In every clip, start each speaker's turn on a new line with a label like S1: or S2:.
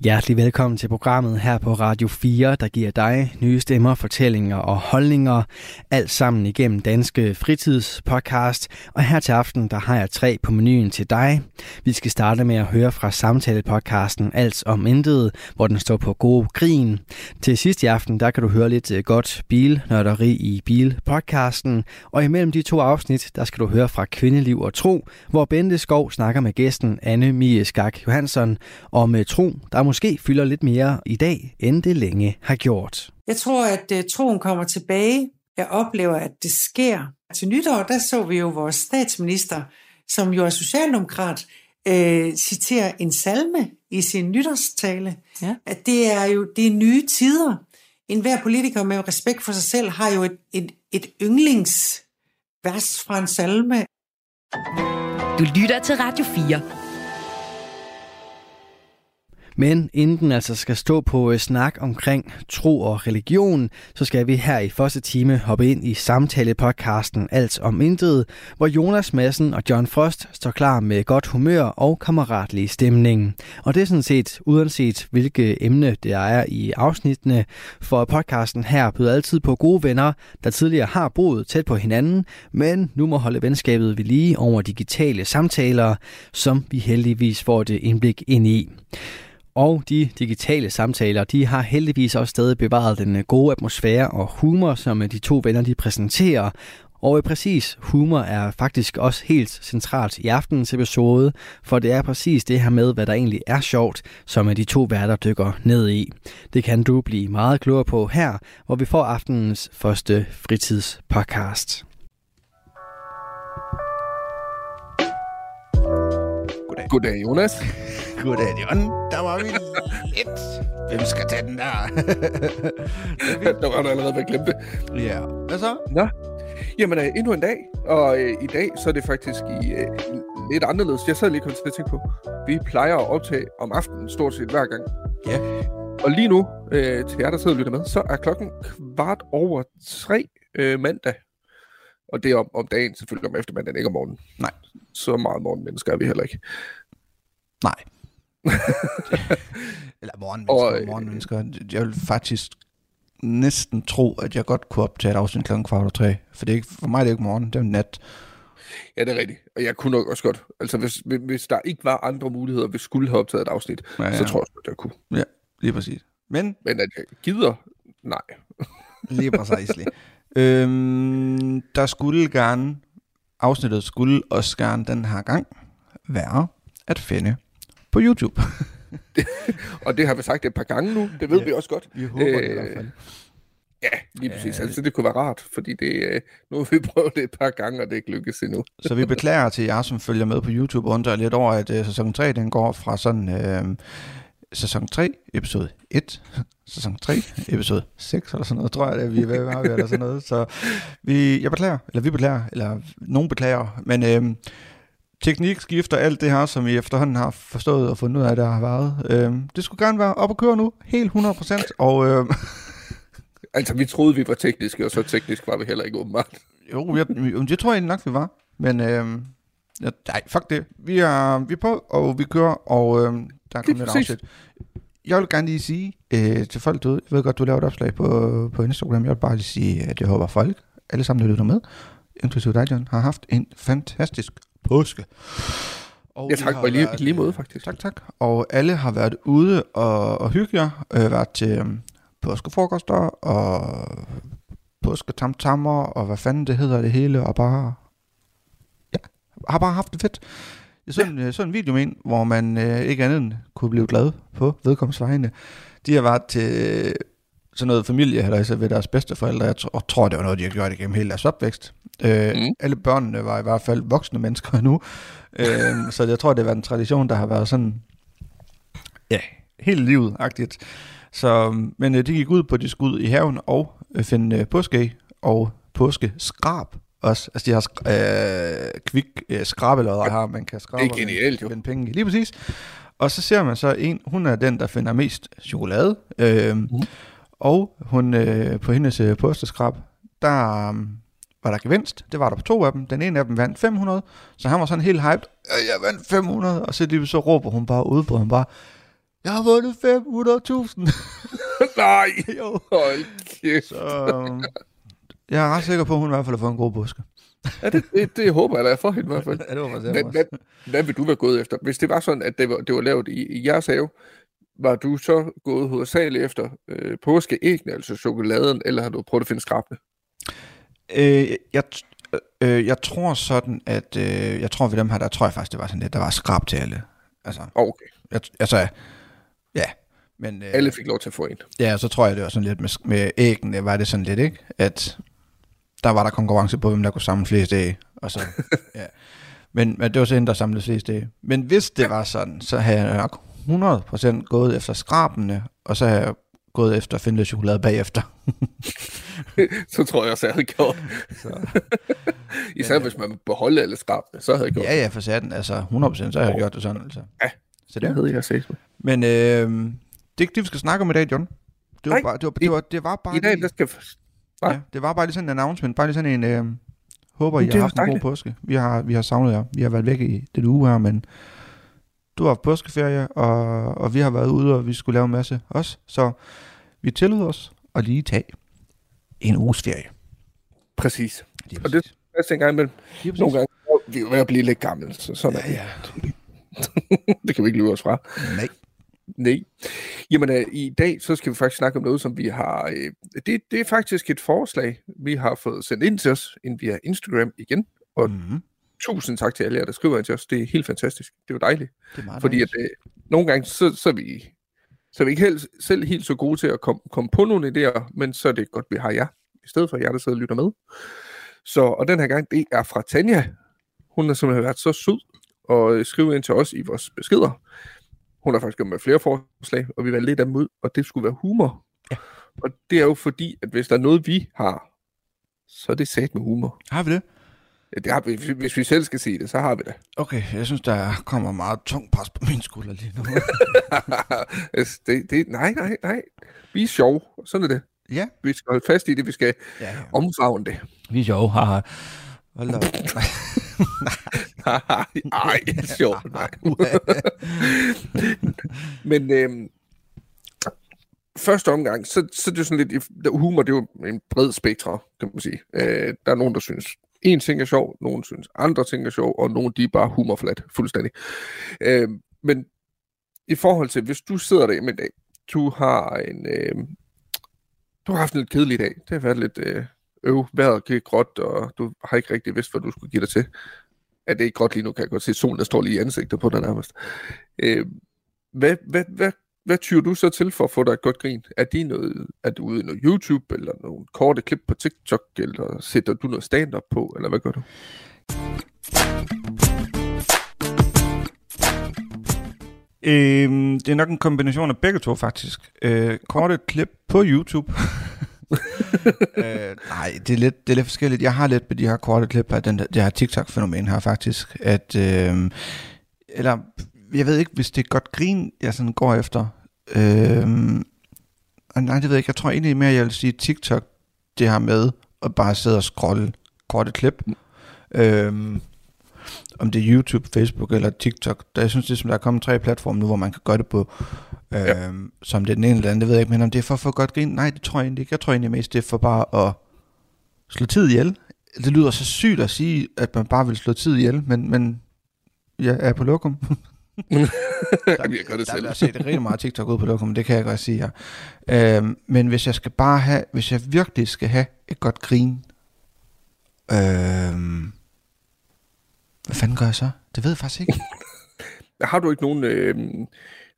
S1: Hjertelig velkommen til programmet her på Radio 4, der giver dig nye stemmer, fortællinger og holdninger, alt sammen igennem Danske Fritidspodcast. Og her til aften, der har jeg tre på menuen til dig. Vi skal starte med at høre fra samtalepodcasten Alt om Intet, hvor den står på god grin. Til sidst i aften, der kan du høre lidt eh, godt bilnørderi i bilpodcasten. Og imellem de to afsnit, der skal du høre fra Kvindeliv og Tro, hvor Bente Skov snakker med gæsten Anne Mie Skak Johansson om eh, tro, der måske fylder lidt mere i dag, end det længe har gjort.
S2: Jeg tror, at uh, troen kommer tilbage. Jeg oplever, at det sker. Til nytår, der så vi jo vores statsminister, som jo er socialdemokrat, uh, citere en salme i sin nytårstale. Ja. At det er jo det er nye tider. En hver politiker med respekt for sig selv har jo et, et, et yndlingsvers fra en salme.
S3: Du lytter til Radio 4.
S1: Men inden den altså skal stå på øh, snak omkring tro og religion, så skal vi her i første time hoppe ind i samtalepodcasten Alt om Intet, hvor Jonas Madsen og John Frost står klar med godt humør og kammeratlig stemning. Og det er sådan set uanset hvilke emne det er i afsnittene, for podcasten her byder altid på gode venner, der tidligere har boet tæt på hinanden, men nu må holde venskabet ved lige over digitale samtaler, som vi heldigvis får det indblik ind i. Og de digitale samtaler, de har heldigvis også stadig bevaret den øh, gode atmosfære og humor, som øh, de to venner de præsenterer. Og øh, præcis, humor er faktisk også helt centralt i aftenens episode, for det er præcis det her med, hvad der egentlig er sjovt, som de to værter dykker ned i. Det kan du blive meget klogere på her, hvor vi får aftenens første fritidspodcast.
S4: Goddag. Jonas.
S5: Goddag, John. Der var vi lidt. Hvem skal tage den der?
S4: der var du allerede ved at glemme det.
S5: Ja. Hvad så?
S4: Nå. Jamen, uh, endnu en dag. Og uh, i dag, så er det faktisk i, uh, lidt anderledes. Jeg sad lige kommet til at tænke på, vi plejer at optage om aftenen stort set hver gang.
S5: Ja.
S4: Og lige nu, uh, til jer, der sidder og lytter med, så er klokken kvart over tre uh, mandag. Og det er om, om dagen, selvfølgelig om eftermiddagen, ikke om morgenen.
S5: Nej.
S4: Så meget morgenmennesker er vi heller ikke.
S5: Nej. Eller morgenmennesker, og, morgenmennesker. Jeg vil faktisk næsten tro, at jeg godt kunne optage et afsnit klokken kvart og tre. For, det er ikke, for mig er det ikke morgen, det er nat.
S4: Ja, det er rigtigt. Og jeg kunne nok også godt. Altså, hvis, hvis der ikke var andre muligheder, vi skulle have optaget et afsnit, ja, ja. så tror jeg at jeg kunne.
S5: Ja, lige præcis. Men,
S4: Men at jeg gider, nej.
S5: lige præcis. øhm, der skulle gerne, afsnittet skulle også gerne den her gang være at finde på YouTube.
S4: og det har vi sagt et par gange nu, det ved ja, vi også godt.
S5: Vi håber øh, det i hvert fald.
S4: Ja, lige præcis. Altså, det kunne være rart, fordi det, øh, nu har vi prøvet det et par gange, og det er ikke lykkes endnu.
S5: så vi beklager til jer, som følger med på YouTube, undrer lidt over, at uh, sæson 3, den går fra sådan uh, sæson 3, episode 1, sæson 3, episode 6, eller sådan noget, tror jeg, det vi er ved at eller sådan noget. Så vi, jeg beklager, eller vi beklager, eller nogen beklager, men uh, teknik skifter alt det her, som I efterhånden har forstået og fundet ud af, der har været. Øh, det skulle gerne være op at køre nu, helt 100%, og... Øh,
S4: altså, vi troede, vi var tekniske, og så teknisk var vi heller ikke åbenbart.
S5: jo, jeg, det tror jeg nok, vi var, men... Øh, ja, nej, fuck det. Vi er, vi er på, og vi kører, og øh, der er kommet et afsnit. Jeg vil gerne lige sige øh, til folk derude, jeg ved godt, du laver et opslag på, på Instagram, jeg vil bare lige sige, at jeg håber folk, alle sammen, der lytter med, inklusive dig, John, har haft en fantastisk påske.
S4: Og ja, tak. Og lige, været, lige måde, faktisk.
S5: Tak, tak. Og alle har været ude og, og hygge jer. Øh, været til um, påskefrokoster og påsketamtammer og hvad fanden det hedder det hele. Og bare... Har bare haft det fedt. Jeg så, ja. en, så en video med en, hvor man øh, ikke andet kunne blive glad på vedkommensvejene. De har været til sådan noget familie, eller så ved deres bedsteforældre. Jeg tror, tror, det var noget, de har gjort igennem hele deres opvækst. Øh, mm. Alle børnene var i hvert fald voksne mennesker nu. Øh, så jeg tror, det var en tradition, der har været sådan, ja, hele livet-agtigt. Så, men øh, de gik ud på, de skud i haven og øh, finde øh, påske og påskeskrab også. Altså de har sk- øh, kvik øh, skrabelodder her, man kan skrabe
S4: det er genialt, jo.
S5: penge Lige præcis. Og så ser man så en, hun er den, der finder mest chokolade. Øh, mm. Og hun øh, på hendes øh, posteskrab, der øh, var der gevinst. Det var der på to af dem. Den ene af dem vandt 500, så han var sådan helt hyped. "Øh, Jeg vandt 500, og så, lige så råber hun bare, udbryder hun bare, jeg har vundet 500.000.
S4: Nej,
S5: jo.
S4: hold kæft.
S5: Så øh, jeg er ret sikker på, at hun i hvert fald har fået en god buske.
S4: Ja, det, det, det håber jeg da for hende i hvert fald.
S5: Ja, det var
S4: Hvad, hvad, hvad vil du være gået efter? Hvis det var sådan, at det var, det var lavet i, i jeres have, var du så gået hovedsageligt efter øh, påskeæggene, altså chokoladen, eller har du prøvet at finde skrabene?
S5: Øh, jeg, øh, jeg tror sådan, at øh, jeg tror ved dem her, der tror jeg faktisk, det var sådan lidt, der var skrab til alle. Altså,
S4: Okay,
S5: jeg, altså, ja. Men, øh,
S4: alle fik lov til at få en.
S5: Ja, så tror jeg, det var sådan lidt med, med æggene, var det sådan lidt, ikke? At der var der konkurrence på, hvem der kunne samle flest æg. Og så, ja. men, men det var så hende, der samlede flest æg. Men hvis det var sådan, så havde jeg nok 100% gået efter skrabene, og så havde jeg gået efter at finde lidt chokolade bagefter.
S4: så tror jeg også, jeg havde gjort.
S5: Så.
S4: Især hvis man beholde alle skrabene, så havde jeg gjort
S5: Ja, ja, for satan. Altså 100% så har jeg gjort det sådan. Altså.
S4: Ja.
S5: Så
S4: det. havde jeg set.
S5: Men øh, det er ikke det, vi skal snakke om i dag, John. Det var,
S4: Nej,
S5: bare, det var, det var, det var bare
S4: I dag, der skal... Nej.
S5: Ja, det var bare lige sådan en announcement, bare lige sådan en, øh, håber I har
S4: er
S5: haft en god
S4: dejligt.
S5: påske. Vi har, vi har savnet jer. Vi har været væk i den uge her, men du har haft påskeferie, og, og vi har været ude, og vi skulle lave en masse også. Så vi tillod os at lige tage en uges ferie.
S4: Præcis.
S5: Lige
S4: Og det-
S5: præcis.
S4: Tænker en gang,
S5: præcis.
S4: nogle gange er vi er jo ved at blive lidt gamle, så sådan
S5: Ja,
S4: er det.
S5: ja.
S4: det kan vi ikke lyve os fra.
S5: Nej.
S4: Nej. Jamen, øh, i dag, så skal vi faktisk snakke om noget, som vi har... Øh, det, det er faktisk et forslag, vi har fået sendt ind til os, ind via Instagram igen. Og
S5: Mm-hmm.
S4: tusind tak til alle jer, der skriver ind til os. Det er helt fantastisk. Det er jo dejligt.
S5: Det er
S4: Fordi at, øh, nogle gange, så, så, er vi, så er vi ikke helt, selv helt så gode til at komme, komme på nogle idéer, men så er det godt, vi har jer, i stedet for jer, der sidder og lytter med. Så, og den her gang, det er fra Tanja. Hun har simpelthen været så sød og øh, skrive ind til os i vores beskeder. Hun har faktisk kommet med flere forslag, og vi valgte af dem ud, og det skulle være humor.
S5: Ja.
S4: Og det er jo fordi, at hvis der er noget, vi har, så er det sat med humor.
S5: Har vi det?
S4: Ja, det har vi, hvis- vi selv skal sige det, så har vi det.
S5: Okay, jeg synes, der kommer meget tung pres på min skulder lige nu.
S4: Altså, det, det, nej, nej, nej. Vi er sjov. Sådan er det.
S5: ja.
S4: Vi skal holde fast i det. Vi skal
S5: Ja, ja.
S4: omfavne det.
S5: Vi er sjove, haha. Hold da nej,
S4: Ej, sjovt. Nej. Men øhm, første omgang, så, så er det er sådan lidt, humor det er jo en bred spektre, kan man sige. Øh, der er nogen, der synes, en ting er sjov, nogen synes, andre ting er sjov, og nogen, de er bare humorflat, fuldstændig. Øh, men i forhold til, hvis du sidder derhjemme i dag, du har en, øh, du har haft en lidt kedelig dag, det har været lidt øh, øv, vejret gik gråt, og du har ikke rigtig vidst, hvad du skulle give dig til. Ja, det er ikke godt lige nu, kan jeg godt se, solen der står lige i ansigtet på dig nærmest. Øh, hvad, hvad, hvad, hvad tyrer du så til for at få dig et godt grin? Er, de noget, er du ude i noget YouTube, eller nogle korte klip på TikTok, eller sætter du noget stand-up på, eller hvad gør du?
S5: Øhm, det er nok en kombination af begge to, faktisk. Øh, korte klip på YouTube. øh, nej, det er, lidt, det er lidt forskelligt. Jeg har lidt med de her korte klip af den der, det her TikTok-fænomen her, faktisk. At, øh, eller, jeg ved ikke, hvis det er godt grin, jeg sådan går efter. Øh, nej, det ved jeg ikke. Jeg tror egentlig mere, jeg vil sige TikTok, det her med at bare sidde og scrolle korte klip. Øh, om det er YouTube, Facebook eller TikTok. Der, jeg synes, det er, som der er kommet tre platforme nu, hvor man kan gøre det på, øh, ja. som det er den ene eller anden, det ved jeg ikke, men om det er for at få godt grin, nej, det tror jeg egentlig ikke. Jeg tror egentlig mest, det er for bare at slå tid ihjel. Det lyder så sygt at sige, at man bare vil slå tid ihjel, men, men jeg er på lokum.
S4: Jamen, jeg gør det
S5: Der
S4: selv.
S5: bliver set rigtig meget TikTok ud på lokum, det kan jeg godt sige her. Øhm, men hvis jeg skal bare have, hvis jeg virkelig skal have et godt grin, øhm, hvad fanden gør jeg så? Det ved jeg faktisk ikke.
S4: Har du ikke nogen... Øh,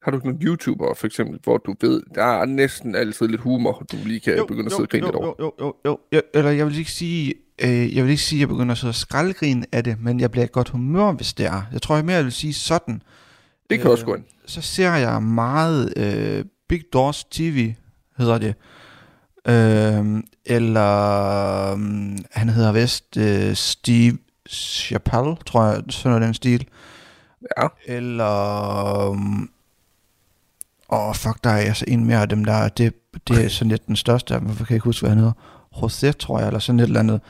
S4: har du ikke nogen YouTuber, for eksempel, hvor du ved, der er næsten altid lidt humor, du lige kan begynde at sidde og grine lidt over?
S5: jo, jo, jo, jo, jo. Eller jeg vil ikke sige, øh, jeg vil ikke sige, at jeg begynder at sidde og skraldgrine af det, men jeg bliver i godt humør, hvis det er. Jeg tror jeg mere, jeg vil sige sådan.
S4: Det kan også gå ind.
S5: Så ser jeg meget øh, Big Doors TV, hedder det. Øh, eller øh, han hedder vist øh, Steve Chappelle, tror jeg, sådan noget den stil.
S4: Ja.
S5: Eller... øhm, Åh, oh, fuck, der er altså en mere af dem der. Det, det er sådan lidt den største af dem. Hvorfor kan jeg ikke huske, hvad han hedder? José, tror jeg, eller sådan et eller andet.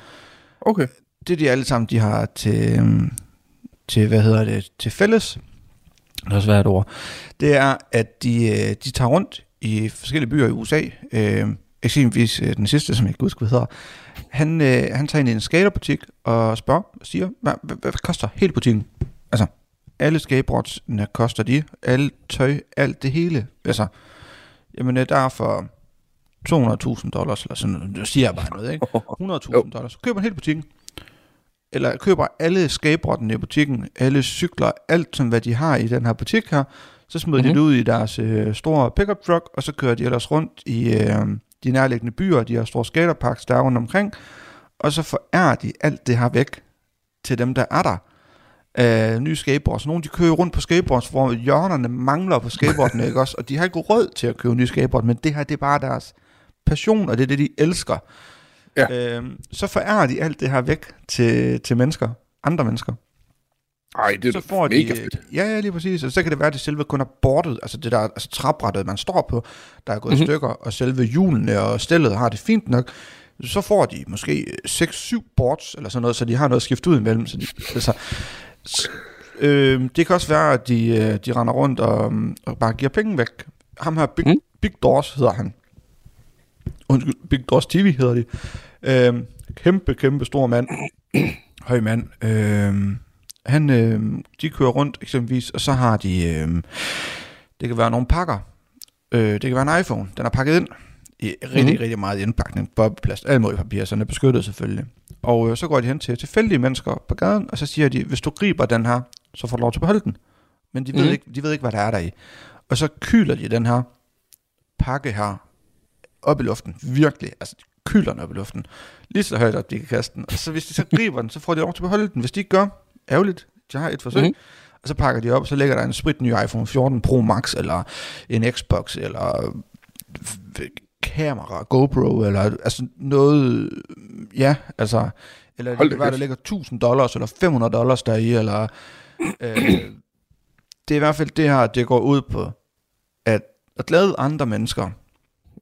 S4: Okay.
S5: Det de alle sammen, de har til, øhm, til hvad hedder det, til fælles, det er også svært ord, det er, at de, øh, de tager rundt i forskellige byer i USA. Øh, eksempelvis den sidste, som jeg ikke husker, hvad hedder. Han, øh, han tager ind i en skaterbutik og spørger og siger, hvad, hvad, hvad koster hele butikken? Altså, alle skateboardsene koster de, alle tøj, alt det hele. Altså, jamen øh, der er for 200.000 dollars, eller sådan noget, det siger jeg bare noget, ikke? 100.000 dollars, så køber man hele butikken. Eller køber alle skateboardene i butikken, alle cykler, alt som hvad de har i den her butik her, så smider mm-hmm. de det ud i deres øh, store pickup truck, og så kører de ellers rundt i øh, de nærliggende byer, de har store skaterparks der er rundt omkring, og så forærer de alt det her væk til dem, der er der af nye skateboards. Nogle de kører rundt på skateboards, hvor hjørnerne mangler på skateboardene, ikke også? Og de har ikke råd til at købe nye skateboard, men det her, det er bare deres passion, og det er det, de elsker.
S4: Ja.
S5: Øhm, så forærer de alt det her væk til, til mennesker, andre mennesker.
S4: Ej, det er
S5: så får
S4: mega
S5: de,
S4: fedt.
S5: Ja, ja, lige præcis. Og så kan det være, at det selve kun er bordet, altså det der altså træbrættet, man står på, der er gået mm-hmm. i stykker, og selve hjulene og stillet har det fint nok. Så får de måske 6-7 boards, eller sådan noget, så de har noget at skifte ud imellem. Så de, altså, øh, det kan også være, at de, øh, de render rundt og, og bare giver penge væk. Ham her, Big,
S4: mm.
S5: Big Doors hedder han. Undskyld, Big Doors TV hedder de. Øh, kæmpe, kæmpe stor mand. Høj mand. Øh, han, øh, de kører rundt eksempelvis, og så har de, øh, det kan være nogle pakker. Øh, det kan være en iPhone, den er pakket ind i rigtig,
S4: Mhm.
S5: mm. rigtig meget indpakning, bobleplast, alt muligt papir, så den er beskyttet selvfølgelig. Og øh, så går de hen til tilfældige mennesker på gaden, og så siger de, hvis du griber den her, så får du lov til at beholde den. Men de ved,
S4: Mhm.
S5: mm. ikke, de ved ikke, hvad der er der i. Og så kyler de den her pakke her op i luften. Virkelig. Altså, kyler den op i luften. Lige så højt op, de kan kaste den. Og så hvis de så griber den, så får de lov til at beholde den. Hvis de ikke gør, ærgerligt. De har et forsøg. Mm. Og så pakker de op, så ligger der en spritny iPhone 14 Pro Max, eller en Xbox, eller f- kamera, GoPro, eller altså noget, ja, altså, eller
S4: Hold
S5: det kan være, der ligger 1000 dollars, eller 500 dollars deri, eller, øh, det er i hvert fald det her, det går ud på, at, at glæde andre mennesker.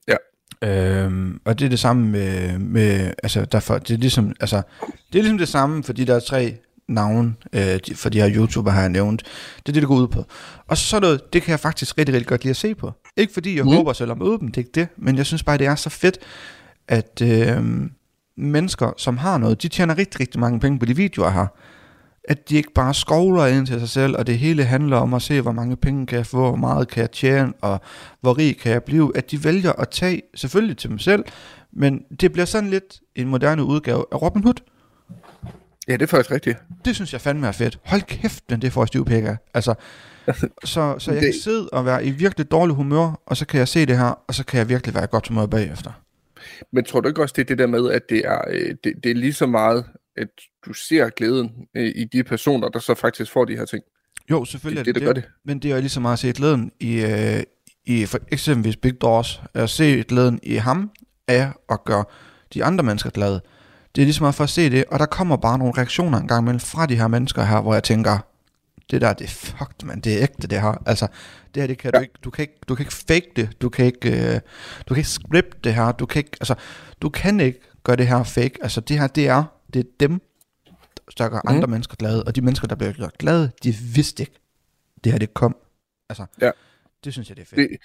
S4: Ja.
S5: Øhm, og det er det samme med, med altså derfor, det er ligesom, altså, det er ligesom det samme for de der tre navne, øh, for de her YouTuber har jeg nævnt. Det er det, det går ud på. Og så noget, det kan jeg faktisk rigtig, rigtig godt lide at se på. Ikke fordi jeg
S4: Mm.
S5: håber selv at møde dem, det er ikke det, men jeg synes bare, det er så fedt, at øh, mennesker, som har noget, de tjener rigtig, rigtig mange penge på de videoer her. At de ikke bare skovler ind til sig selv, og det hele handler om at se, hvor mange penge kan jeg få, hvor meget kan jeg tjene, og hvor rig kan jeg blive. At de vælger at tage, selvfølgelig til dem selv, men det bliver sådan lidt en moderne udgave af Robin Hood.
S4: Ja, det er faktisk rigtigt.
S5: Det synes jeg fandme er fedt. Hold kæft, men det får jeg af. Altså, så, så jeg
S4: Det-
S5: kan sidde og være i virkelig dårlig humør, og så kan jeg se det her, og så kan jeg virkelig være i godt humør bagefter.
S4: Men tror du ikke også, det er det der med, at det er, øh, det, det er lige så meget, at du ser glæden øh, i de personer, der så faktisk får de her ting?
S5: Jo, selvfølgelig
S4: Det er det,
S5: det,
S4: gør det.
S5: Men det er jo lige så meget at se glæden i, øh, i for eksempelvis Big Doors. At se glæden i ham af at gøre de andre mennesker glade. Det er lige så meget for at se det, og der kommer bare nogle reaktioner en gang imellem fra de her mennesker her, hvor jeg tænker, det der, det er fucked, man. Det er ægte, det her. Altså, det her, det kan
S4: Ja.
S5: du ikke, du kan ikke, du kan ikke fake det. Du kan ikke, øh, du kan ikke script det her. Du kan ikke, altså, du kan ikke gøre det her fake. Altså, det her, det er, det er dem, der gør
S4: Mhm.
S5: andre mennesker glade. Og de mennesker, der bliver gjort glade, de vidste ikke, det her, det kom. Altså,
S4: Ja.
S5: det synes jeg, det er fedt.
S4: Det,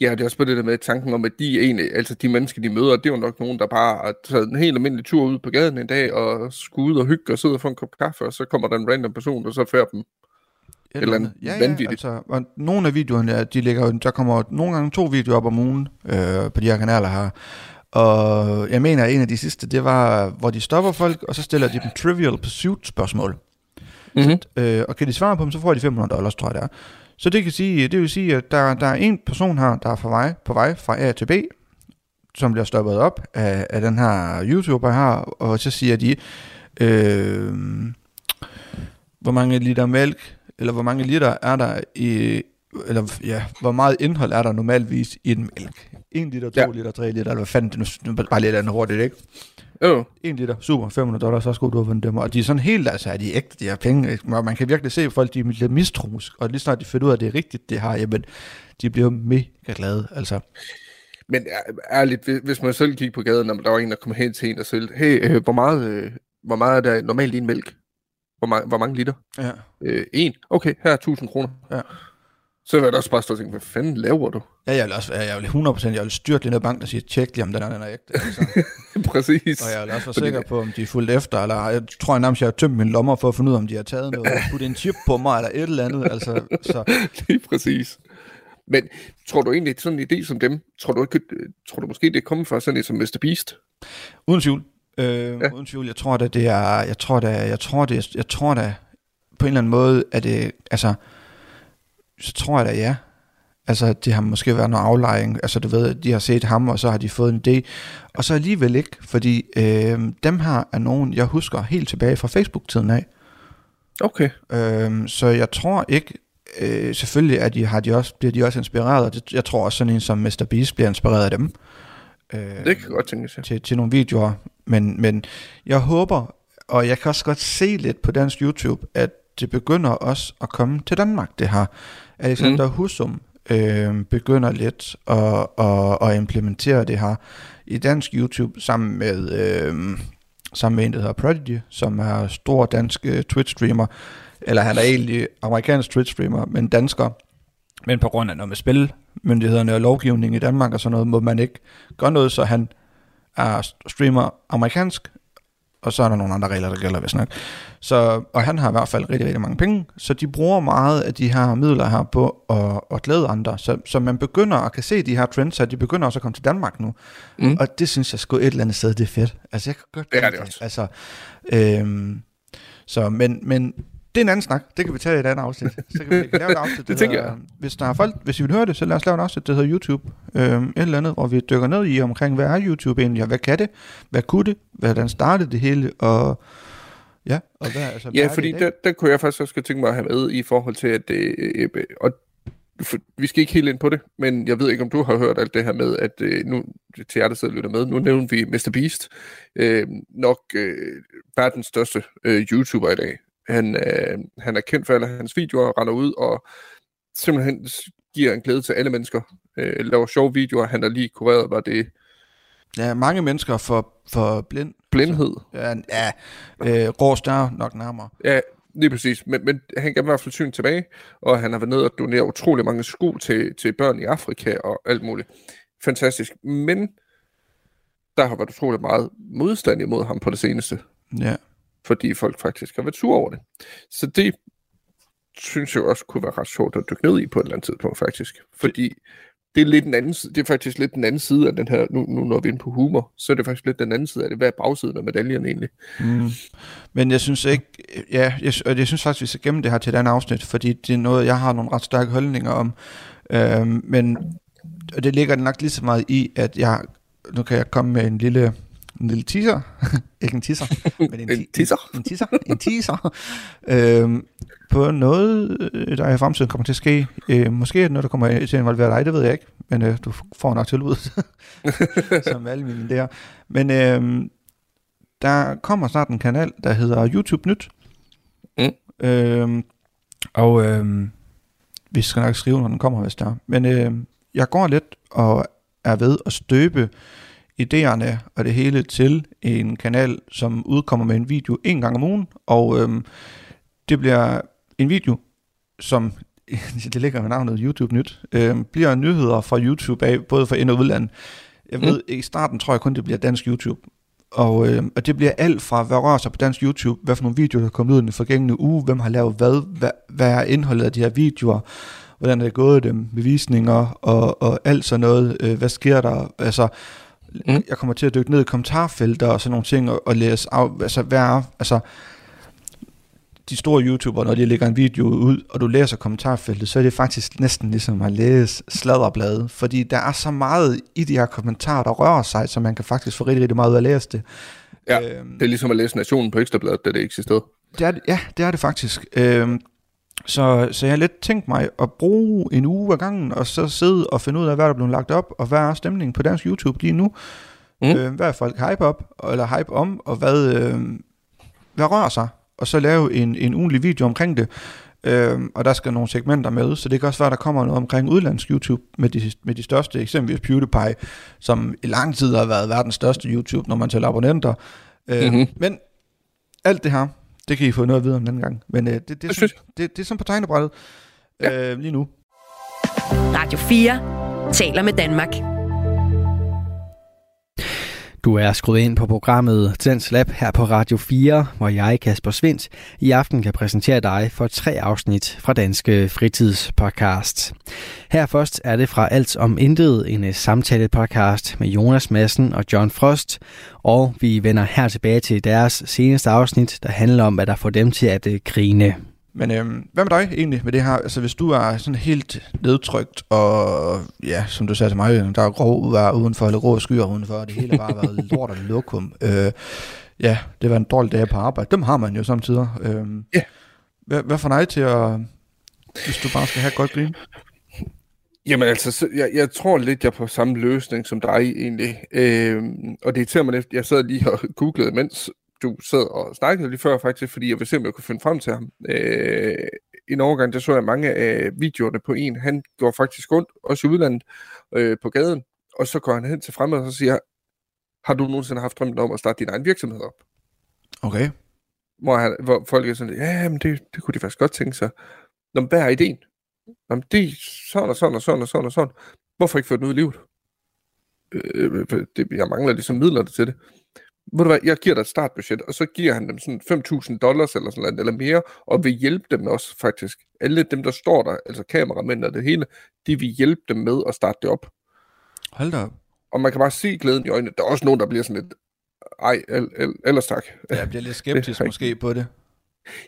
S4: ja, det er også på det der med tanken om, at de egentlig, altså de mennesker, de møder, det er jo nok nogen, der bare har taget en helt almindelig tur ud på gaden en dag, og skulle ud og hygge og sidde og få en kop kaffe, og så kommer der en random person, der så fører dem. Eller andet
S5: ja, ja,
S4: vanvittigt.
S5: altså, og nogle af videoerne, de ligger, der kommer nogle gange to videoer op om ugen øh, på de her kanaler her. Og jeg mener, at en af de sidste, det var, hvor de stopper folk, og så stiller de dem Trivial Pursuit spørgsmål.
S4: Mm-hmm.
S5: Øh, og kan de svare på dem, så får de 500 dollars, tror jeg det er. Så det, kan sige, det vil sige, at der, der er en person her, der er på vej, på vej fra A til B, som bliver stoppet op af, af den her YouTuber her, og så siger de, øh, hvor mange liter mælk, eller hvor mange liter er der i, eller ja, hvor meget indhold er der normalvis i en mælk? 1 liter, 2
S4: Ja.
S5: liter, 3 liter, eller hvad fanden det nu, nu bare lidt andet hurtigt, ikke?
S4: Jo,
S5: 1 liter, super, 500 dollars, så skulle du have vundet dem. Og de er sådan helt, altså er de ægte, de her penge. ikke? Man kan virkelig se, at folk de er lidt mistroisk. Og lige snart de finder ud af, at det er rigtigt, det har, jamen, de bliver mega glade, altså.
S4: men ær- ærligt, hvis- man selv kigger på gaden, og der var en, der kom hen til en og sagde, hey, øh, hvor meget, øh, hvor meget er der normalt i en mælk? Hvor, ma- hvor mange liter?
S5: Ja.
S4: Øh, en. Okay, her er 1000 kroner.
S5: Ja.
S4: Så vil jeg da også bare stå og tænke, hvad fanden laver du?
S5: Ja, jeg vil også, jeg vil 100%, jeg vil styrte lige ned i banken og sige, tjek lige, om den er, den er ægte. Altså.
S4: Præcis.
S5: Og jeg vil også være
S4: Fordi
S5: sikker på, om de er fuldt efter, eller jeg tror jeg nærmest, jeg har tømt mine lommer for at finde ud af, om de har taget noget, og puttet en chip på mig, eller et eller andet, altså, så
S4: Lige præcis. Men tror du egentlig, sådan en idé som dem, tror du, ikke, tror du måske, det er kommet fra sådan et som Mr. Beast?
S5: uden tvivl, øh,
S4: Ja.
S5: uden tvivl, jeg tror da, det er, jeg tror da, jeg tror det, jeg tror da, på en eller anden måde, at det, altså, så tror jeg da, ja, Altså, det har måske været noget aflejring. Altså, du ved, de har set ham, og så har de fået en idé. Og så alligevel ikke, fordi øh, dem her er nogen, jeg husker helt tilbage fra Facebook-tiden af.
S4: Okay.
S5: Øhm, så jeg tror ikke, øh, selvfølgelig er de, har de også, bliver de også inspireret, og det, jeg tror også sådan en som Mr. Beast bliver inspireret af dem. Øh,
S4: Det kan godt tænkes, ja.
S5: til, til nogle videoer, men, men jeg håber, og jeg kan også godt se lidt på dansk YouTube, at det begynder også at komme til Danmark, det her. Alexander mm. Husum øh, begynder lidt at, at, at implementere det her i dansk YouTube sammen med, øh, sammen med en, der hedder Prodigy, som er stor dansk øh, Twitch-streamer, eller han er egentlig amerikansk Twitch-streamer, men dansker. Men på grund af noget med spilmyndighederne og lovgivning i Danmark og sådan noget, må man ikke gøre noget, så han er streamer amerikansk, og så er der nogle andre regler, der gælder, hvis nok. Så, og han har i hvert fald rigtig, rigtig mange penge, så de bruger meget af de her midler her på at, at glæde andre. Så, så man begynder at kan se de her trends, og de begynder også at komme til Danmark nu.
S4: Mm.
S5: Og det synes jeg sgu et eller andet sted, det er fedt. Altså, jeg kan godt
S4: Det er det også.
S5: Altså, øhm, så, men, men det er en anden snak. Det kan vi tage i et andet afsnit. Så kan vi, vi kan lave et afsnit.
S4: Det
S5: der
S4: tænker
S5: hedder- Hvis der er folk, hvis I vil høre det, så lad os lave et afsnit, der hedder YouTube. Øhm, et eller andet, hvor vi dykker ned i omkring, hvad er YouTube egentlig, og hvad kan det? Hvad kunne det? Hvordan startede det hele? Og ja, og hvad, altså, hvad
S4: Ja,
S5: det
S4: fordi der, der kunne jeg faktisk også tænke mig at have med i forhold til, at øh, øh, og for, vi skal ikke helt ind på det, men jeg ved ikke, om du har hørt alt det her med, at øh, nu, til jer, der sidder og lytter med, nu nævner vi Mr. Beast, øh, nok øh, verdens største øh, YouTuber i dag. Han, øh, han er kendt for alle hans videoer, render ud og simpelthen giver en glæde til alle mennesker, øh, laver sjove videoer. Han er lige kureret, var det
S5: Ja, mange mennesker får, får blind.
S4: blindhed.
S5: Ja, ja øh, Rås der nok nærmere.
S4: Ja, lige præcis. Men, men han gav i hvert fald syn tilbage, og han har været nede og donere utrolig mange sko til, til børn i Afrika og alt muligt. Fantastisk. Men der har været utrolig meget modstand imod ham på det seneste,
S5: Ja
S4: fordi folk faktisk har været sure over det. Så det synes jeg også kunne være ret sjovt at dykke ned i på et eller andet tidspunkt, faktisk. Fordi det er, lidt en anden, side- det er faktisk lidt den anden side af den her, nu, nu når vi er inde på humor, så er det faktisk lidt den anden side af det. Hvad er bagsiden af medaljen egentlig?
S5: Mm. Men jeg synes ikke, ja, jeg, og jeg synes faktisk, vi skal gemme det her til et andet afsnit, fordi det er noget, jeg har nogle ret stærke holdninger om. Øhm, men og det ligger nok lige så meget i, at jeg, nu kan jeg komme med en lille, en lille teaser, ikke en teaser, men en,
S4: En teaser?
S5: en teaser, en teaser, øhm, på noget, øh, der i fremtiden kommer til at ske. Øh, måske det noget, der kommer til at involvere dig, det ved jeg ikke, men øh, du får nok tilbud, som alle mine idéer. Men øh, der kommer snart en kanal, der hedder YouTube Nyt.
S4: Mm.
S5: Øhm, og øhm, vi skal nok skrive, når den kommer, hvis der er. Men øhm, jeg går lidt og er ved at støbe idéerne og det hele til en kanal, som udkommer med en video en gang om ugen. Og øhm, det bliver en video, som det ligger med navnet YouTube Nyt, øhm, bliver nyheder fra YouTube af, både fra ind- og udland. Jeg ved, mm. i starten tror jeg kun, det bliver dansk YouTube. Og, øh, og det bliver alt fra, hvad rører sig på dansk YouTube, hvad for nogle videoer, der er kommet ud i den forgængende uge, hvem har lavet hvad, hvad, hvad er indholdet af de her videoer, hvordan er det gået dem, bevisninger og, og alt sådan noget, øh, hvad sker der, altså,
S4: Mm.
S5: jeg kommer til at dykke ned i kommentarfelter og sådan nogle ting, og, og læse af, altså, hvad er, altså, de store YouTubere, når de lægger en video ud, og du læser kommentarfeltet, så er det faktisk næsten ligesom at læse sladderblade, fordi der er så meget i de her kommentarer, der rører sig, så man kan faktisk få rigtig, rigtig meget ud af at læse det.
S4: Ja,
S5: Øhm,
S4: Det er ligesom at læse Nationen på Ekstrabladet, da det eksisterede.
S5: det er, ja, det er det faktisk. Øhm, Så, så jeg har lidt tænkt mig at bruge en uge ad gangen, og så sidde og finde ud af, hvad der er blevet lagt op, og hvad er stemningen på dansk YouTube lige nu. Mm. Øh, hvad er folk hype op, eller hype om, og hvad, øh, hvad rører sig? Og så lave en, en ugenlig video omkring det. Øh, og der skal nogle segmenter med, så det kan også være, at der kommer noget omkring udlandsk YouTube med de, med de største, eksempelvis PewDiePie, som i lang tid har været verdens største YouTube, når man tæller abonnenter. Øh, mm-hmm. Men alt det her, det kan I få noget at vide om den gang. Men øh, det, det, er sådan, det, det er sådan på tegnebrættet ja. øh, lige nu.
S3: Radio 4 taler med Danmark.
S1: Du er skruet ind på programmet Tens Lab her på Radio 4, hvor jeg, Kasper Svindt, i aften kan præsentere dig for tre afsnit fra Danske Fritidspodcast. Her først er det fra Alt om Intet, en øh, samtale-podcast med Jonas Madsen og John Frost, og vi vender her tilbage til deres seneste afsnit, der handler om, hvad der får dem til at øh, grine.
S5: Men øhm, hvad med dig egentlig med det her? Altså hvis du er sådan helt nedtrykt, og ja, som du sagde til mig, der er grå uvær udenfor, eller grå skyer udenfor, og det hele bare været lort og lokum. Øh, ja, det var en dårlig dag på arbejde. Dem har man jo samtidig. Øh, ja. Hvad, hvad får dig til at, hvis du bare skal have et godt grin?
S4: Jamen altså, jeg, jeg tror lidt, jeg er på samme løsning som dig egentlig. Øh, og det irriterer mig lidt, jeg sad lige og googlede, mens du sad og snakkede lige før faktisk, fordi jeg ville se, om jeg kunne finde frem til ham. Øh, en overgang, der så jeg mange af videoerne på en. Han går faktisk rundt, også i udlandet, øh, på gaden, og så går han hen til fremad og så siger, har du nogensinde haft drømmen om at starte din egen virksomhed op?
S5: Okay.
S4: Hvor, han, hvor folk er sådan, ja, men det, det kunne de faktisk godt tænke sig. Nå, men hvad er ideen? Nå, men det er sådan og sådan og sådan og sådan og sådan. Hvorfor ikke få den ud i livet? Øh, det, jeg mangler ligesom midler til det ved du hvad, jeg giver dig et startbudget, og så giver han dem sådan 5.000 dollars eller sådan noget, eller mere, og vil hjælpe dem også faktisk. Alle dem, der står der, altså kameramænd og det hele, de vil hjælpe dem med at starte det op.
S5: Hold da op.
S4: Og man kan bare se glæden i øjnene. Der er også nogen, der bliver sådan lidt, ej, el, el, ellers tak.
S5: Ja, jeg bliver lidt skeptisk det, måske på det.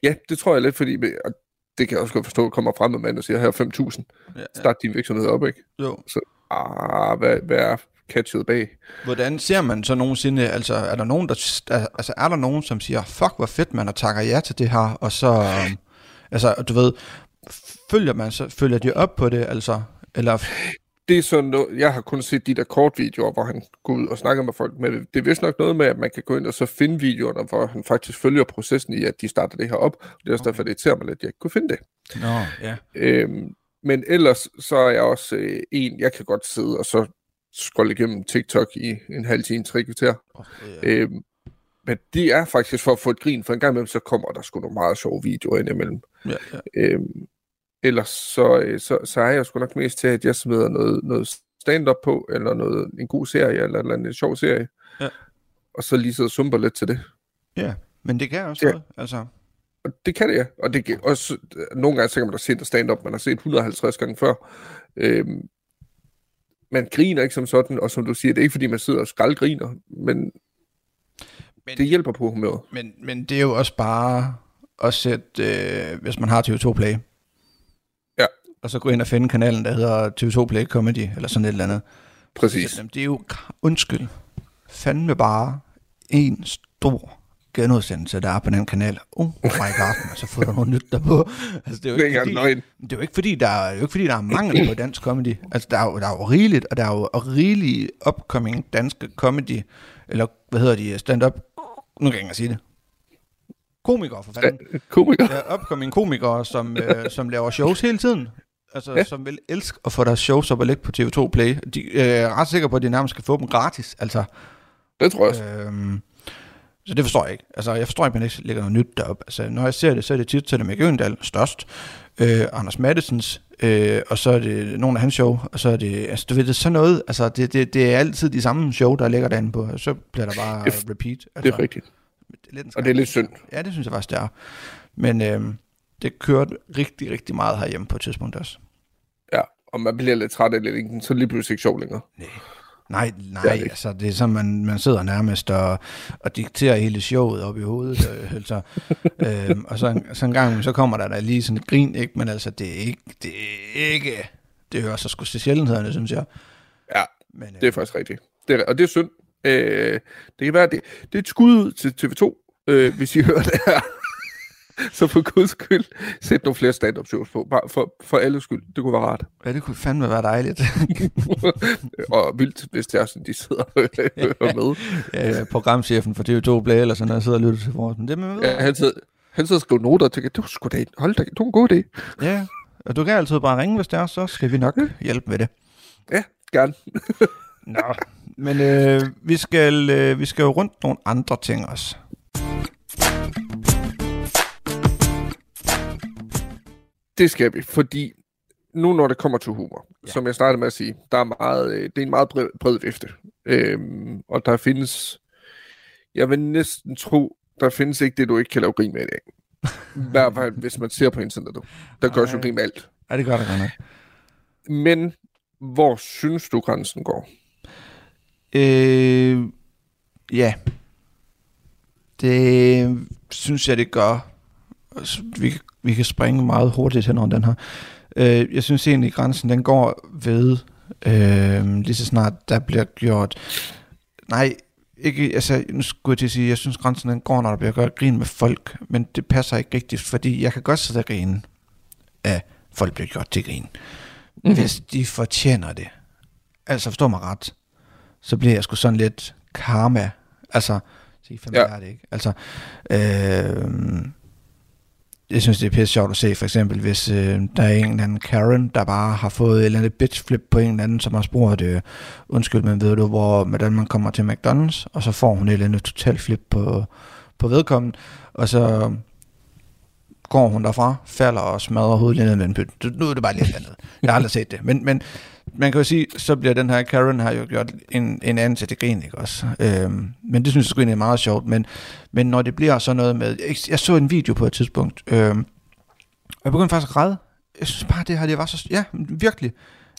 S4: Ja, det tror jeg lidt, fordi og det kan jeg også godt forstå, at kommer frem med mand og siger, her 5.000. Ja, ja. Start din virksomhed op, ikke?
S5: Jo.
S4: Så, ah, hvad, hvad er catchet bag.
S5: Hvordan ser man så nogensinde, altså er der nogen, der, altså er der nogen, som siger, fuck hvor fedt man, og takker ja til det her, og så, um, altså du ved, følger man så, følger de op på det, altså, eller...
S4: Det er sådan noget, jeg har kun set de der kortvideoer, hvor han går ud og snakker med folk, men det er vist nok noget med, at man kan gå ind og så finde videoerne, hvor han faktisk følger processen i, at de starter det her op. Det er også okay. derfor, det irriterer mig lidt, at jeg ikke kunne finde det.
S5: Nå, ja.
S4: Øhm, men ellers så er jeg også øh, en, jeg kan godt sidde og så scrolle igennem TikTok i en halv time, tre kvarter. Oh, yeah. øhm, men det er faktisk for at få et grin, for en gang imellem, så kommer der sgu nogle meget sjove videoer ind imellem. Ja, ja. Øhm, ellers så, øh, så, så er jeg sgu nok mest til, at jeg smider noget, noget stand-up på, eller noget, en god serie, eller, eller en sjov serie. Ja. Og så lige så sumper lidt til det.
S5: Ja, men det kan også ja. noget, altså.
S4: Og det kan det, ja. Og det kan også, nogle gange så kan man da se stand-up, man har set 150 gange før. Øhm, man griner ikke som sådan, og som du siger, det er ikke fordi, man sidder og skraldgriner, men, men det hjælper på humøret.
S5: Men, men det er jo også bare at sætte, øh, hvis man har TV2 Play,
S4: ja.
S5: og så gå ind og finde kanalen, der hedder TV2 Play Comedy, eller sådan et eller andet.
S4: Præcis.
S5: Så, det er jo, undskyld, fandme bare en stor genudsendelse, der er på den kanal. Oh my god, så får du noget nyt derpå. Altså, det, er jo ikke, fordi, det er jo ikke fordi, der er, jo ikke fordi, der er mangel på dansk comedy. Altså, der er, jo, der er jo rigeligt, og der er jo rigeligt upcoming danske comedy, eller hvad hedder de, stand-up, nu kan jeg ikke sige det. Komikere, for fanden.
S4: Ja, komikere.
S5: Ja, upcoming komikere, som, øh, som laver shows hele tiden. Altså, ja. som vil elske at få deres shows op og lægge på TV2 Play. De øh, er ret sikre på, at de nærmest skal få dem gratis. Altså,
S4: det tror jeg også. Øh,
S5: så det forstår jeg ikke. Altså, jeg forstår ikke, at man ikke lægger noget nyt derop. Altså, når jeg ser det, så er det tit til det med Gøndal størst, øh, Anders Mattesens, øh, og så er det nogle af hans show, og så er det, altså, du ved, det er sådan noget, altså, det, det, det er altid de samme show, der ligger derinde på, og så bliver der bare det, repeat. Altså,
S4: det er rigtigt. Det er lidt og det er lidt synd.
S5: Ja, det synes jeg faktisk, det er. Men øh, det kørte rigtig, rigtig meget herhjemme på et tidspunkt også.
S4: Ja, og man bliver lidt træt af det, så lige pludselig ikke sjov længere.
S5: Nej. Nej, nej, det altså det er sådan, man, man sidder nærmest og, og dikterer hele showet op i hovedet. Øh, altså, øhm, og så, så en gang, så kommer der, der lige sådan et grin, ikke? men altså det er ikke, det er ikke, det hører så sgu til sjældenhederne, synes jeg.
S4: Ja, men, øh, det er faktisk rigtigt. Det er, og det er synd. Øh, det kan være, det, det er et skud til TV2, øh, hvis I hører det her. Så for guds skyld, sæt nogle flere stand-up shows på. Bare for, for alles skyld. Det kunne være rart.
S5: Ja, det kunne fandme være dejligt.
S4: og vildt, hvis det er sådan, de sidder og med.
S5: ja, programchefen for TV2 Play eller sådan noget, sidder og lytter til vores. Men det med,
S4: Ja, han sidder, han sidder og skriver noter og tænker, det var sgu da, hold da, det var en god idé.
S5: ja, og du kan altid bare ringe, hvis det er, så skal vi nok hjælpe med det.
S4: Ja, gerne.
S5: Nå, men øh, vi, skal, øh, vi skal jo rundt nogle andre ting også.
S4: Det skal vi, fordi nu når det kommer til humor, ja. som jeg startede med at sige, der er meget, øh, det er en meget bred, bred vifte. Øhm, og der findes, jeg vil næsten tro, der findes ikke det, du ikke kan lave grin med i dag. I hvert fald, hvis man ser på internettet. Der gør jo grin med alt.
S5: Ja, det gør det godt nok.
S4: Men hvor synes du, grænsen går?
S5: Øh, ja. Det synes jeg, det gør. Altså, Vi, kan- vi kan springe meget hurtigt hen over den her. Øh, jeg synes egentlig, grænsen den går ved, øh, lige så snart der bliver gjort... Nej, ikke, altså, nu skulle jeg til at sige, jeg synes, grænsen den går, når der bliver gjort grin med folk, men det passer ikke rigtigt, fordi jeg kan godt sidde og grine af folk bliver gjort til grin, mm-hmm. hvis de fortjener det. Altså, forstå mig ret så bliver jeg sgu sådan lidt karma. Altså, fem
S4: Ja.
S5: ja. er det ikke? Altså, øh, jeg synes, det er pisse sjovt at se, for eksempel, hvis øh, der er en eller anden Karen, der bare har fået et eller andet bitch flip på en eller anden, som har spurgt, øh, undskyld, men ved du, hvor, hvordan man kommer til McDonald's, og så får hun et eller andet totalt flip på, på vedkommende, og så går hun derfra, falder og smadrer hovedet ned med en pyt. Nu er det bare lidt andet. Jeg har aldrig set det. Men, men man kan jo sige, så bliver den her Karen har jo gjort en, en anden til det grin, ikke også? Øhm, men det synes jeg sgu egentlig er meget sjovt. Men, men når det bliver sådan noget med... Jeg, jeg så en video på et tidspunkt, øhm, og jeg begyndte faktisk at græde. Jeg synes bare, det her, det var så... Ja, virkelig.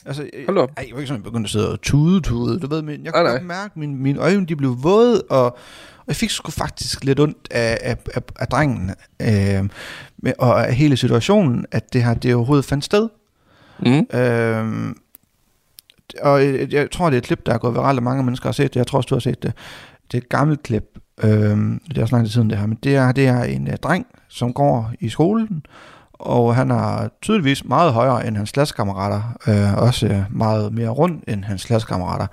S5: Altså, jeg-
S4: Hold op.
S5: Ej, jeg var ikke sådan, jeg begyndte at sidde og tude, tude, du ved, men jeg kunne godt mærke, at mine, mine øjne, de blev våde, og, og jeg fik sgu faktisk lidt ondt af, af, af, af drengen, øh, med, og af hele situationen, at det her, det overhovedet fandt sted.
S4: Mm.
S5: Øh, og jeg, tror, det er et klip, der er gået viralt, og mange mennesker har set det. Jeg tror også, du har set det. Det er et gammelt klip. Øh, det er også lang tid siden det her. Men det er, det er en uh, dreng, som går i skolen, og han er tydeligvis meget højere end hans klassekammerater. Øh, også øh, meget mere rund end hans klassekammerater.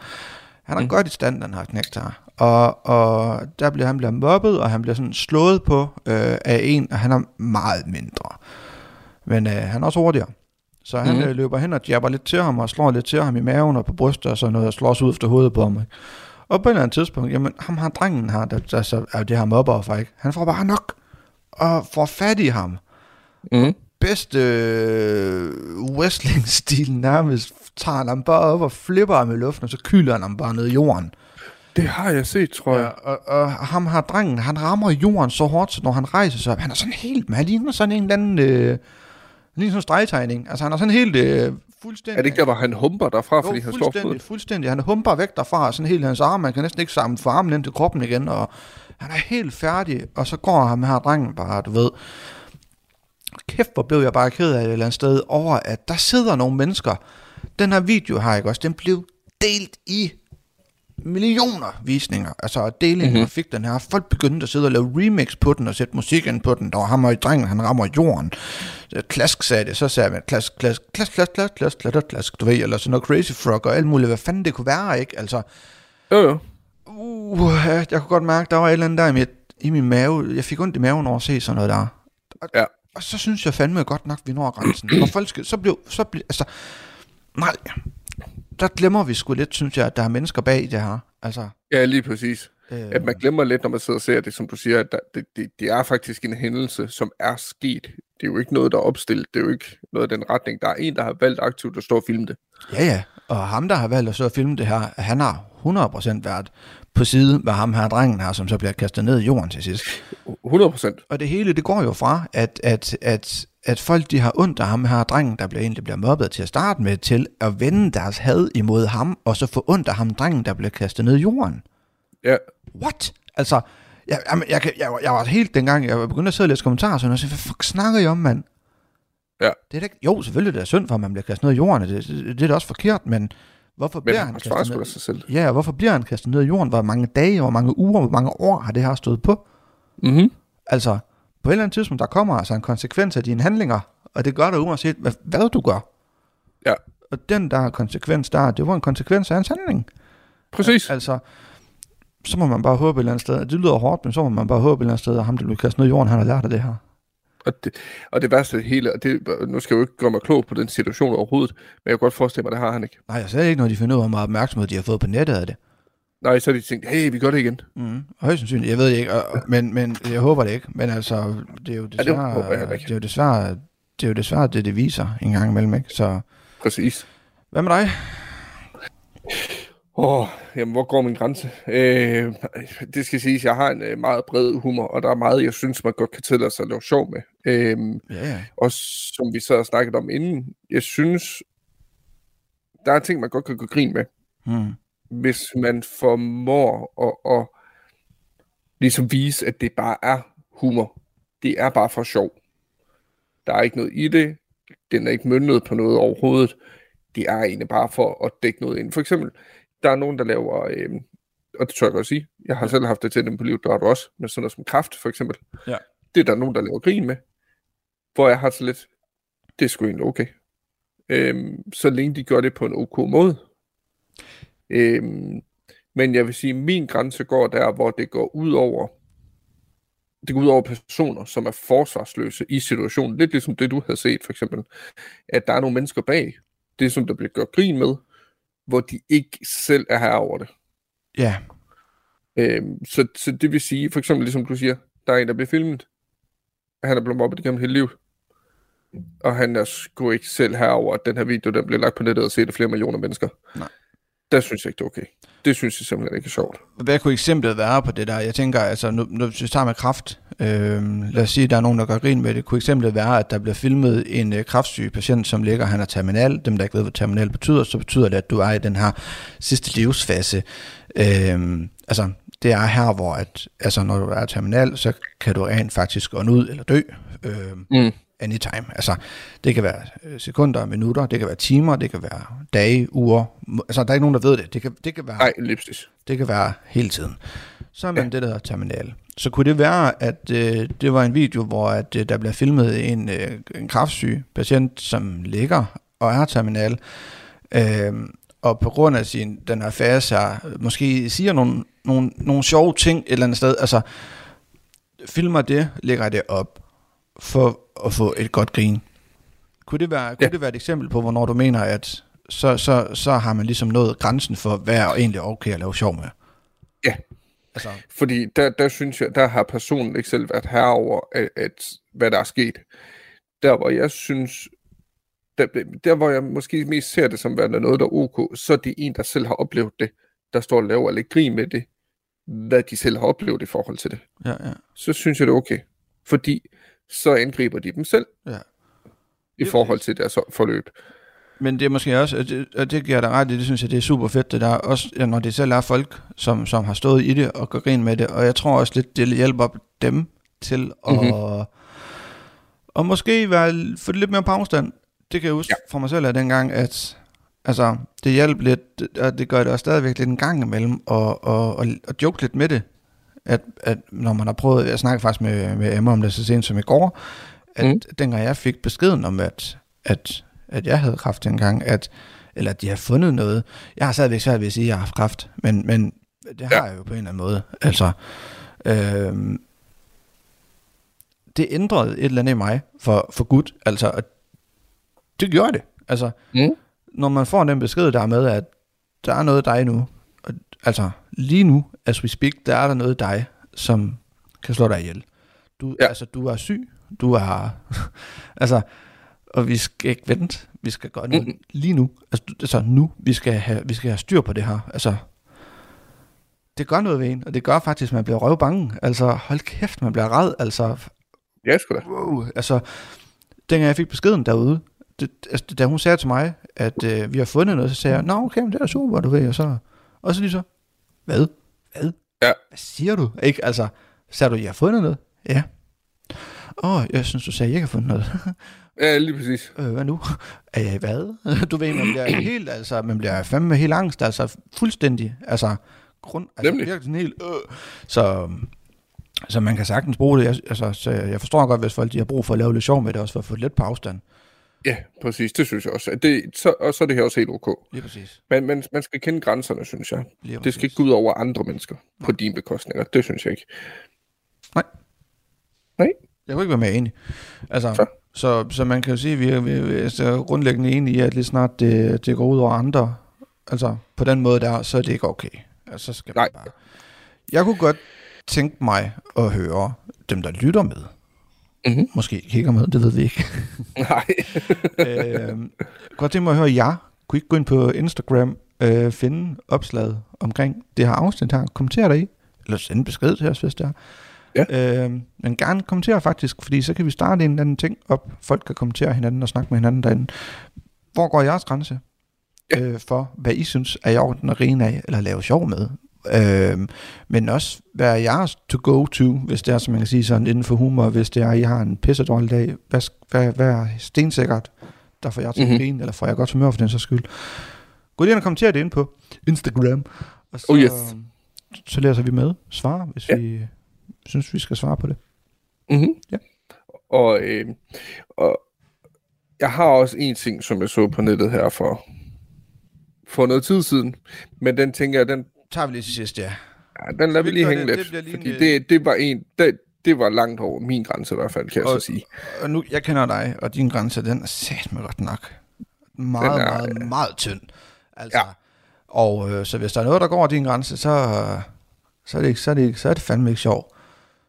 S5: Han er mm. godt i stand, den her knægt her. Og, og der bliver han bliver mobbet, og han bliver sådan slået på øh, af en, og han er meget mindre. Men øh, han er også hurtigere. Så han mm. løber hen og jabber lidt til ham, og slår lidt til ham i maven og på brystet og sådan noget, og slår også ud efter hovedet på ham. ikke? Og på et eller andet tidspunkt, jamen ham har drengen her, der, der så er det her mobber for ikke. Han får bare nok, og får fat i ham.
S4: Mm.
S5: Bedste øh, wrestling-stil nærmest, tager han ham bare op og flipper ham i luften, og så kyler han ham bare ned i jorden.
S4: Det har jeg set, tror
S5: Ja,
S4: jeg.
S5: og, og ham har drengen, han rammer jorden så hårdt, så når han rejser sig op, han er sådan helt, han ligner sådan en eller anden, øh, han ligner sådan en stregtegning. Altså han er sådan helt øh, fuldstændig...
S4: Er det ikke der, hvor han humper derfra, fordi
S5: jo,
S4: han slår
S5: fuldstændig,
S4: foden?
S5: fuldstændig. Han humper væk derfra, sådan helt hans arme, man kan næsten ikke samle for armen ind til kroppen igen, og han er helt færdig, og så går han med her drengen bare, du ved. Kæft, hvor blev jeg bare ked af et eller andet sted over, at der sidder nogle mennesker. Den her video har ikke også, den blev delt i millioner visninger. Altså delingen mm-hmm. fik den her. Folk begyndte at sidde og lave remix på den og sætte musik ind på den. Der var ham og i drengen, han rammer jorden. Så Klask sagde det, så sagde man klask, klask, klask, klask, klask, klask, klask, klask, du ved, eller sådan noget Crazy Frog og alt muligt. Hvad fanden det kunne være, ikke? Altså,
S4: Jo, jo.
S5: uh, jeg kunne godt mærke, der var et eller andet der i, mit, i min mave. Jeg fik ondt i maven over at se sådan noget der. Og,
S4: Ja.
S5: og så synes jeg fandme godt nok, vi når grænsen. og folk skal, så blev, så blev, altså, nej, der glemmer vi sgu lidt, synes jeg, at der er mennesker bag det her. Altså,
S4: Ja, lige præcis.
S5: øh,
S4: At man glemmer lidt, når man sidder og ser det, som du siger, at der, det, det, det er faktisk en hændelse, som er sket. Det er jo ikke noget, der er opstillet. Det er jo ikke noget af den retning. Der er en, der har valgt aktivt at stå og filme det.
S5: Ja, ja. Og ham, der har valgt at så filme det her, han har 100% været på side med ham her drengen her, som så bliver kastet ned i jorden til sidst.
S4: 100 procent.
S5: Og det hele, det går jo fra, at, at, at, at folk, de har ondt af ham her drengen, der bliver egentlig bliver mobbet til at starte med, til at vende deres had imod ham, og så få ondt af ham drengen, der bliver kastet ned i jorden.
S4: Ja.
S5: What? Altså, jeg, jeg, jeg, jeg, jeg, var- helt dengang, jeg begyndte at sidde og læse kommentarer, sådan, og så, hvad fuck snakker I om, mand?
S4: Ja.
S5: Det er da jo, selvfølgelig det er synd for, at man bliver kastet ned i jorden, det, det, det er da også forkert, men hvorfor
S4: Men
S5: bliver
S4: han
S5: han kastet ned?
S4: sig selv.
S5: Ja, hvorfor bliver han kastet ned i jorden? Hvor mange dage, hvor mange uger, hvor mange år har det her stået på?
S4: Mm-hmm.
S5: Altså, på et eller andet tidspunkt, der kommer altså en konsekvens af dine handlinger, og det gør der uanset, hvad, hvad du gør.
S4: Ja.
S5: Og den der konsekvens der, det var en konsekvens af hans handling.
S4: Præcis.
S5: Altså, så må man bare håbe et eller andet sted. Det lyder hårdt, men så må man bare håbe et eller andet sted, at ham, der blev kastet ned i jorden, han har lært af det her.
S4: Og det, og det værste det hele, og det, nu skal jeg jo ikke gøre mig klog på den situation overhovedet, men jeg kan godt forestille mig, det har han ikke.
S5: Nej, jeg sagde ikke, når de finder ud af, hvor meget opmærksomhed de har fået på nettet af det.
S4: Nej, så har de tænkt, hey, vi gør det igen.
S5: Mm. Højst sandsynligt, jeg ved det ikke, og, men, men jeg håber det ikke. Men altså, det er jo
S4: det
S5: desværre,
S4: heller ikke.
S5: det er jo desværre, det er jo desværre det, det viser en gang imellem, ikke? Så
S4: Præcis.
S5: hvad med dig?
S4: Åh, oh, jamen, hvor går min grænse? Øh, det skal siges, jeg har en øh, meget bred humor, og der er meget, jeg synes, man godt kan tillade sig at lave sjov med. Øh,
S5: ja.
S4: og som vi så har snakket om inden, jeg synes, der er ting, man godt kan gå grin med,
S5: Mm.
S4: hvis man formår at, at ligesom vise, at det bare er humor. Det er bare for sjov. Der er ikke noget i det. Den er ikke møntet på noget overhovedet. Det er egentlig bare for at dække noget ind. For eksempel, der er nogen, der laver, øh, og det tør jeg godt sige, jeg har selv haft det til dem på livet, der har du også, med sådan noget som kraft for eksempel.
S5: Ja.
S4: Det er der nogen, der laver grin med, hvor jeg har så lidt, det er sgu egentlig okay. Øhm, så længe de gør det på en ok måde. Øhm, men jeg vil sige, at min grænse går der, hvor det går ud over det går ud over personer, som er forsvarsløse i situationen. Lidt ligesom det, du havde set, for eksempel. At der er nogle mennesker bag det, som der bliver gjort grin med, hvor de ikke selv er her over det.
S5: Ja,
S4: Øhm, så, så det vil sige, for eksempel ligesom du siger, der er en, der bliver filmet. Han er blevet mobbet igennem hele livet. Og han er sgu ikke selv herover, at den her video, den bliver lagt på nettet og set af flere millioner mennesker.
S5: Nej.
S4: Der synes jeg ikke, det er okay. Det synes jeg simpelthen ikke er sjovt.
S5: hvad kunne eksemplet være på det der? Jeg tænker, altså, nu, nu hvis vi tager med kraft, øh, lad os sige, at der er nogen, der gør grin med det. Kunne eksemplet være, at der bliver filmet en øh, kraftsyg patient, som ligger, han er terminal. Dem, der ikke ved, hvad terminal betyder, så betyder det, at du er i den her sidste livsfase. Øh, altså, det er her, hvor at, altså, når du er terminal, så kan du rent faktisk gå ud eller dø. Øh,
S4: Mm.
S5: Anytime. Altså, det kan være øh, sekunder, minutter, det kan være timer, det kan være dage, uger. Altså, der er ikke nogen, der ved det. Det kan, det kan være
S4: Nej, præcis.
S5: det kan være hele tiden. Så er man ja. det, der hedder terminal. Så kunne det være, at øh, det var en video, hvor at, øh, der bliver filmet en, øh, en kraftsyg patient, som ligger og er terminal, øh, og på grund af sin, den her fase måske siger nogle, nogle, nogle sjove ting et eller andet sted, altså filmer det, lægger det op, for at få et godt grin. Kunne det være, kunne
S4: Ja.
S5: det være et eksempel på, hvornår du mener, at så, så, så har man ligesom nået grænsen for, hvad er egentlig okay at lave sjov med?
S4: Ja.
S5: Altså,
S4: Fordi der, der synes jeg, der har personen ikke selv været herover, at, at hvad der er sket. Der hvor jeg synes, der, der hvor jeg måske mest ser det som værende noget, der er ok, så er det en, der selv har oplevet det, der står og laver lidt grin med det, hvad de selv har oplevet i forhold til det.
S5: ja, ja.
S4: Så synes jeg, det er okay. Fordi så angriber de dem selv
S5: Ja.
S4: i forhold til deres forløb.
S5: Men det er måske også, og det, og det giver dig ret i, det synes jeg, det er super fedt, det der, også ja, når det selv er folk, som, som har stået i det og går grin med det, og jeg tror også lidt, det hjælper dem til at,
S4: Mhm.
S5: mm-hmm. og måske være, få det lidt mere på afstand. Det kan jeg huske ja. fra mig selv af dengang, at altså, det hjælper lidt, og det gør det også stadigvæk lidt en gang imellem, og, og, og, og joke lidt med det. At, at når man har prøvet, jeg snakkede faktisk med, med Emma om det så sent som i går, at mm. dengang jeg fik beskeden om, at, at, at jeg havde kræft engang, at, eller at de har fundet noget. Jeg har stadigvæk svært ved at sige, at jeg har haft kræft, men, men det har jeg jo på en eller anden måde. Altså, øhm, det ændrede et eller andet i mig for, for godt. Altså, det gjorde det. Altså,
S4: Mm.
S5: når man får den besked der med, at der er noget dig nu, og, altså lige nu, as we speak, der er der noget dig, som kan slå dig ihjel. Du,
S4: Ja.
S5: altså, du er syg, du er, altså, og vi skal ikke vente, vi skal gøre noget
S4: Mm-mm.
S5: lige nu, altså, altså nu, vi skal, have, vi skal have styr på det her, altså, det gør noget ved en, og det gør faktisk, at man bliver røvbange, altså, hold kæft, man bliver red, altså,
S4: Ja, sgu da.
S5: wow, altså, dengang jeg fik beskeden derude, det, altså, da hun sagde til mig, at øh, vi har fundet noget, så sagde jeg, nå okay, men det er super, du ved, og så, og så lige så, hvad? Hvad?
S4: Ja.
S5: Hvad siger du? Ikke, altså, sagde du, jeg har fundet noget? Ja. Åh, oh, jeg synes, du sagde, jeg ikke har fundet noget.
S4: Ja, lige præcis.
S5: øh, hvad nu? Jeg hvad? Du ved, man bliver helt, altså, man bliver fandme helt angst, altså fuldstændig, altså, grund, altså
S4: Nemlig.
S5: virkelig helt, øh. Så, Så man kan sagtens bruge det. Jeg, altså, så jeg forstår godt, hvis folk de har brug for at lave lidt sjov med det, også for at få lidt på afstand.
S4: Ja, præcis. Det synes jeg også. At Det, så, og så er det her også helt ok.
S5: Lige præcis.
S4: Men man, man skal kende grænserne, synes jeg.
S5: Lige
S4: Det skal ikke gå ud over andre mennesker på dine bekostninger. Det synes jeg ikke.
S5: Nej.
S4: Nej.
S5: Jeg kunne ikke være mere enig. Altså,
S4: Så.
S5: så, så man kan jo sige, at vi er, vi er, grundlæggende enige i, at lige snart det, det går ud over andre, altså på den måde der, så er det ikke okay. Altså, så skal man
S4: Nej.
S5: bare... Jeg kunne godt tænke mig at høre dem, der lytter med.
S4: Mhm.
S5: Måske kigger med, det ved vi ikke.
S4: Nej.
S5: øh, godt tænke mig at høre jer. Kunne I ikke gå ind på Instagram, øh, finde opslaget omkring det her afsnit her, kommentere der i, eller sende besked til os, hvis det er.
S4: Ja.
S5: Øh, men gerne kommentere faktisk, fordi så kan vi starte en eller anden ting op. Folk kan kommentere hinanden og snakke med hinanden derinde. Hvor går jeres grænse
S4: Ja.
S5: øh, for, hvad I synes er i orden at grine af, eller lave sjov med? Øh, men også, er jeres to go to, hvis det er, som man kan sige sådan, inden for humor, hvis det er, I har en pisse dårlig dag. Hvad, hvad, hvad er stensikkert, der får jeg til
S4: Mhm.
S5: grine, eller får jeg godt humør for den så skyld? Gå lige ind og kommentere det ind på Instagram. Og så,
S4: Oh, yes.
S5: så læser vi med, svarer, hvis
S4: Ja.
S5: vi synes, vi skal svare på det.
S4: Mm-hmm.
S5: Ja.
S4: Og, øh, og jeg har også en ting, som jeg så på nettet her for, for noget tid siden. Men den tænker jeg, den,
S5: Tager vi lige til sidst, ja.
S4: ja, den lader vi
S5: vi
S4: lige hænge
S5: det?
S4: lidt.
S5: Det lige
S4: fordi
S5: en,
S4: det, det var en... Det, det var langt over min grænse i hvert fald, kan jeg
S5: Og-
S4: så sige.
S5: Og nu, jeg kender dig, og din grænse, den er sat med godt nok. Meget,
S4: Den
S5: er,
S4: er,
S5: meget, meget tynd. Altså,
S4: Ja.
S5: Og øh, så hvis der er noget, der går over din grænse, så, så, er, det ikke, så, er, det ikke, så er det fandme ikke sjov.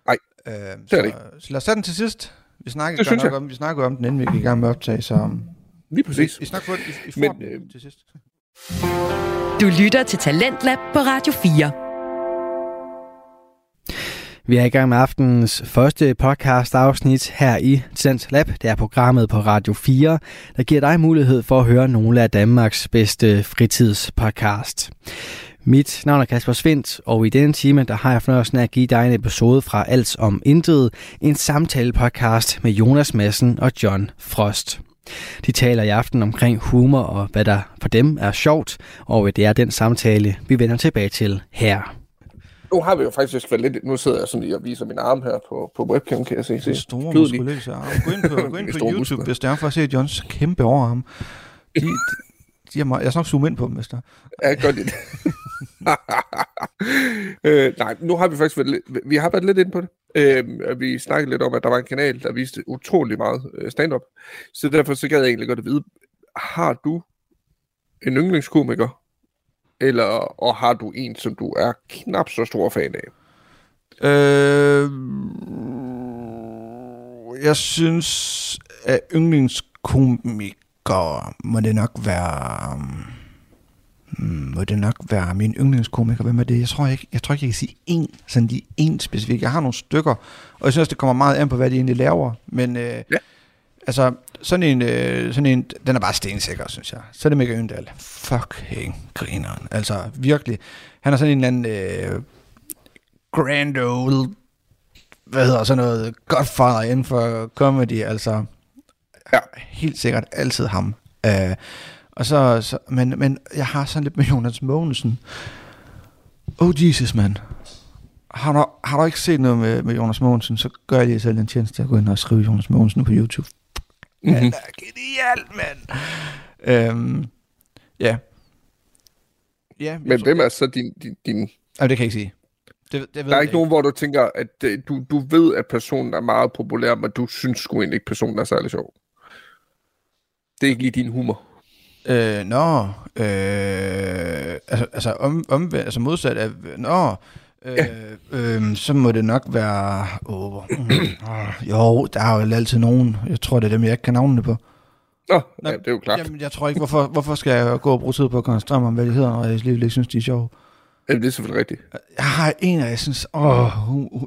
S4: Nej,
S5: øh,
S4: det er
S5: så,
S4: det ikke.
S5: Så lad os tage den til sidst. Vi snakkede
S4: Det synes jeg.
S5: om, vi snakkede om den, inden vi gik i gang med at optage, så um,
S4: Lige præcis.
S5: vi, vi snakker på det. I, I får
S4: Men,
S5: den
S4: øh,
S5: til sidst.
S3: Du lytter til Talentlab på Radio 4.
S1: Vi er i gang med aftenens første podcast afsnit her i Talent Lab. Det er programmet på Radio 4, der giver dig mulighed for at høre nogle af Danmarks bedste fritidspodcast. Mit navn er Kasper Svendt, og i denne time der har jeg fornøjelsen af at give dig en episode fra Alt om Intet, en samtale-podcast med Jonas Madsen og John Frost. De taler i aften omkring humor og hvad der for dem er sjovt, og det er den samtale, vi vender tilbage til her.
S4: Nu har vi jo faktisk været lidt... Nu sidder jeg sådan lige og viser min arm her på, på webcam, kan jeg se. se.
S5: Store
S4: Klød lige.
S5: muskuløse arme. Gå ind på, gå ind på
S4: Store
S5: YouTube,
S4: muskler.
S5: hvis det er for at se Johns kæmpe overarm. De, de, de er meget, jeg skal nok zoome ind på dem, hvis der.
S4: Ja, godt lidt. øh, nej, nu har vi faktisk været lidt, vi har været lidt inde på det. Øh, vi snakkede lidt om, at der var en kanal, der viste utrolig meget øh, stand-up. Så derfor så gad jeg egentlig godt at vide, har du en yndlingskomiker? Eller, og har du en, som du er knap så stor fan af?
S5: Øh, jeg synes, at yndlingskomikere må det nok være... Øhm, Hmm, må det nok være min yndlingskomiker. Hvem er det? Jeg tror ikke, jeg, tror ikke, jeg kan sige en, sådan lige en specifik. Jeg har nogle stykker, og jeg synes, det kommer meget an på, hvad de egentlig laver. Men øh,
S4: Ja.
S5: altså, sådan en, øh, sådan en, den er bare stensikker, synes jeg. Så er det Michael Øndal. Fucking grineren. Altså, virkelig. Han er sådan en eller anden øh, grand old, hvad hedder sådan noget, godfather inden for comedy. Altså,
S4: Ja.
S5: helt sikkert altid ham. Øh, og så, så men, men jeg har sådan lidt med Jonas Mogensen. Oh Jesus, man. Har du, har du ikke set noget med, med Jonas Mogensen, så gør jeg lige selv en tjeneste at gå ind og skrive Jonas Mogensen på YouTube. Mm-hmm. Han er genial, mand. Øhm, ja. Ja,
S4: Men
S5: tror-
S4: hvem er så din... din, din
S5: Jamen, det kan jeg ikke sige. Det, det ved
S4: der er
S5: jeg
S4: ikke nogen, hvor du tænker, at øh, du, du ved, at personen er meget populær, men du synes sgu egentlig ikke, personen er særlig sjov. Det er ikke lige din humor.
S5: Øh, nå, øh, altså, altså, om, om, altså modsat af, nå, øh,
S4: Ja.
S5: øh, så må det nok være, åh, åh, jo, der er jo altid nogen, jeg tror, det er dem, jeg ikke kan navnene på.
S4: Nå,
S5: Nå,
S4: ja, det er jo klart.
S5: Jamen, jeg tror ikke, hvorfor, hvorfor skal jeg gå og bruge tid på at koncentrere mig om, hvad de hedder, når jeg alligevel ikke synes, de er sjove.
S4: Jamen, det er selvfølgelig rigtigt.
S5: Jeg har en, og jeg synes, åh,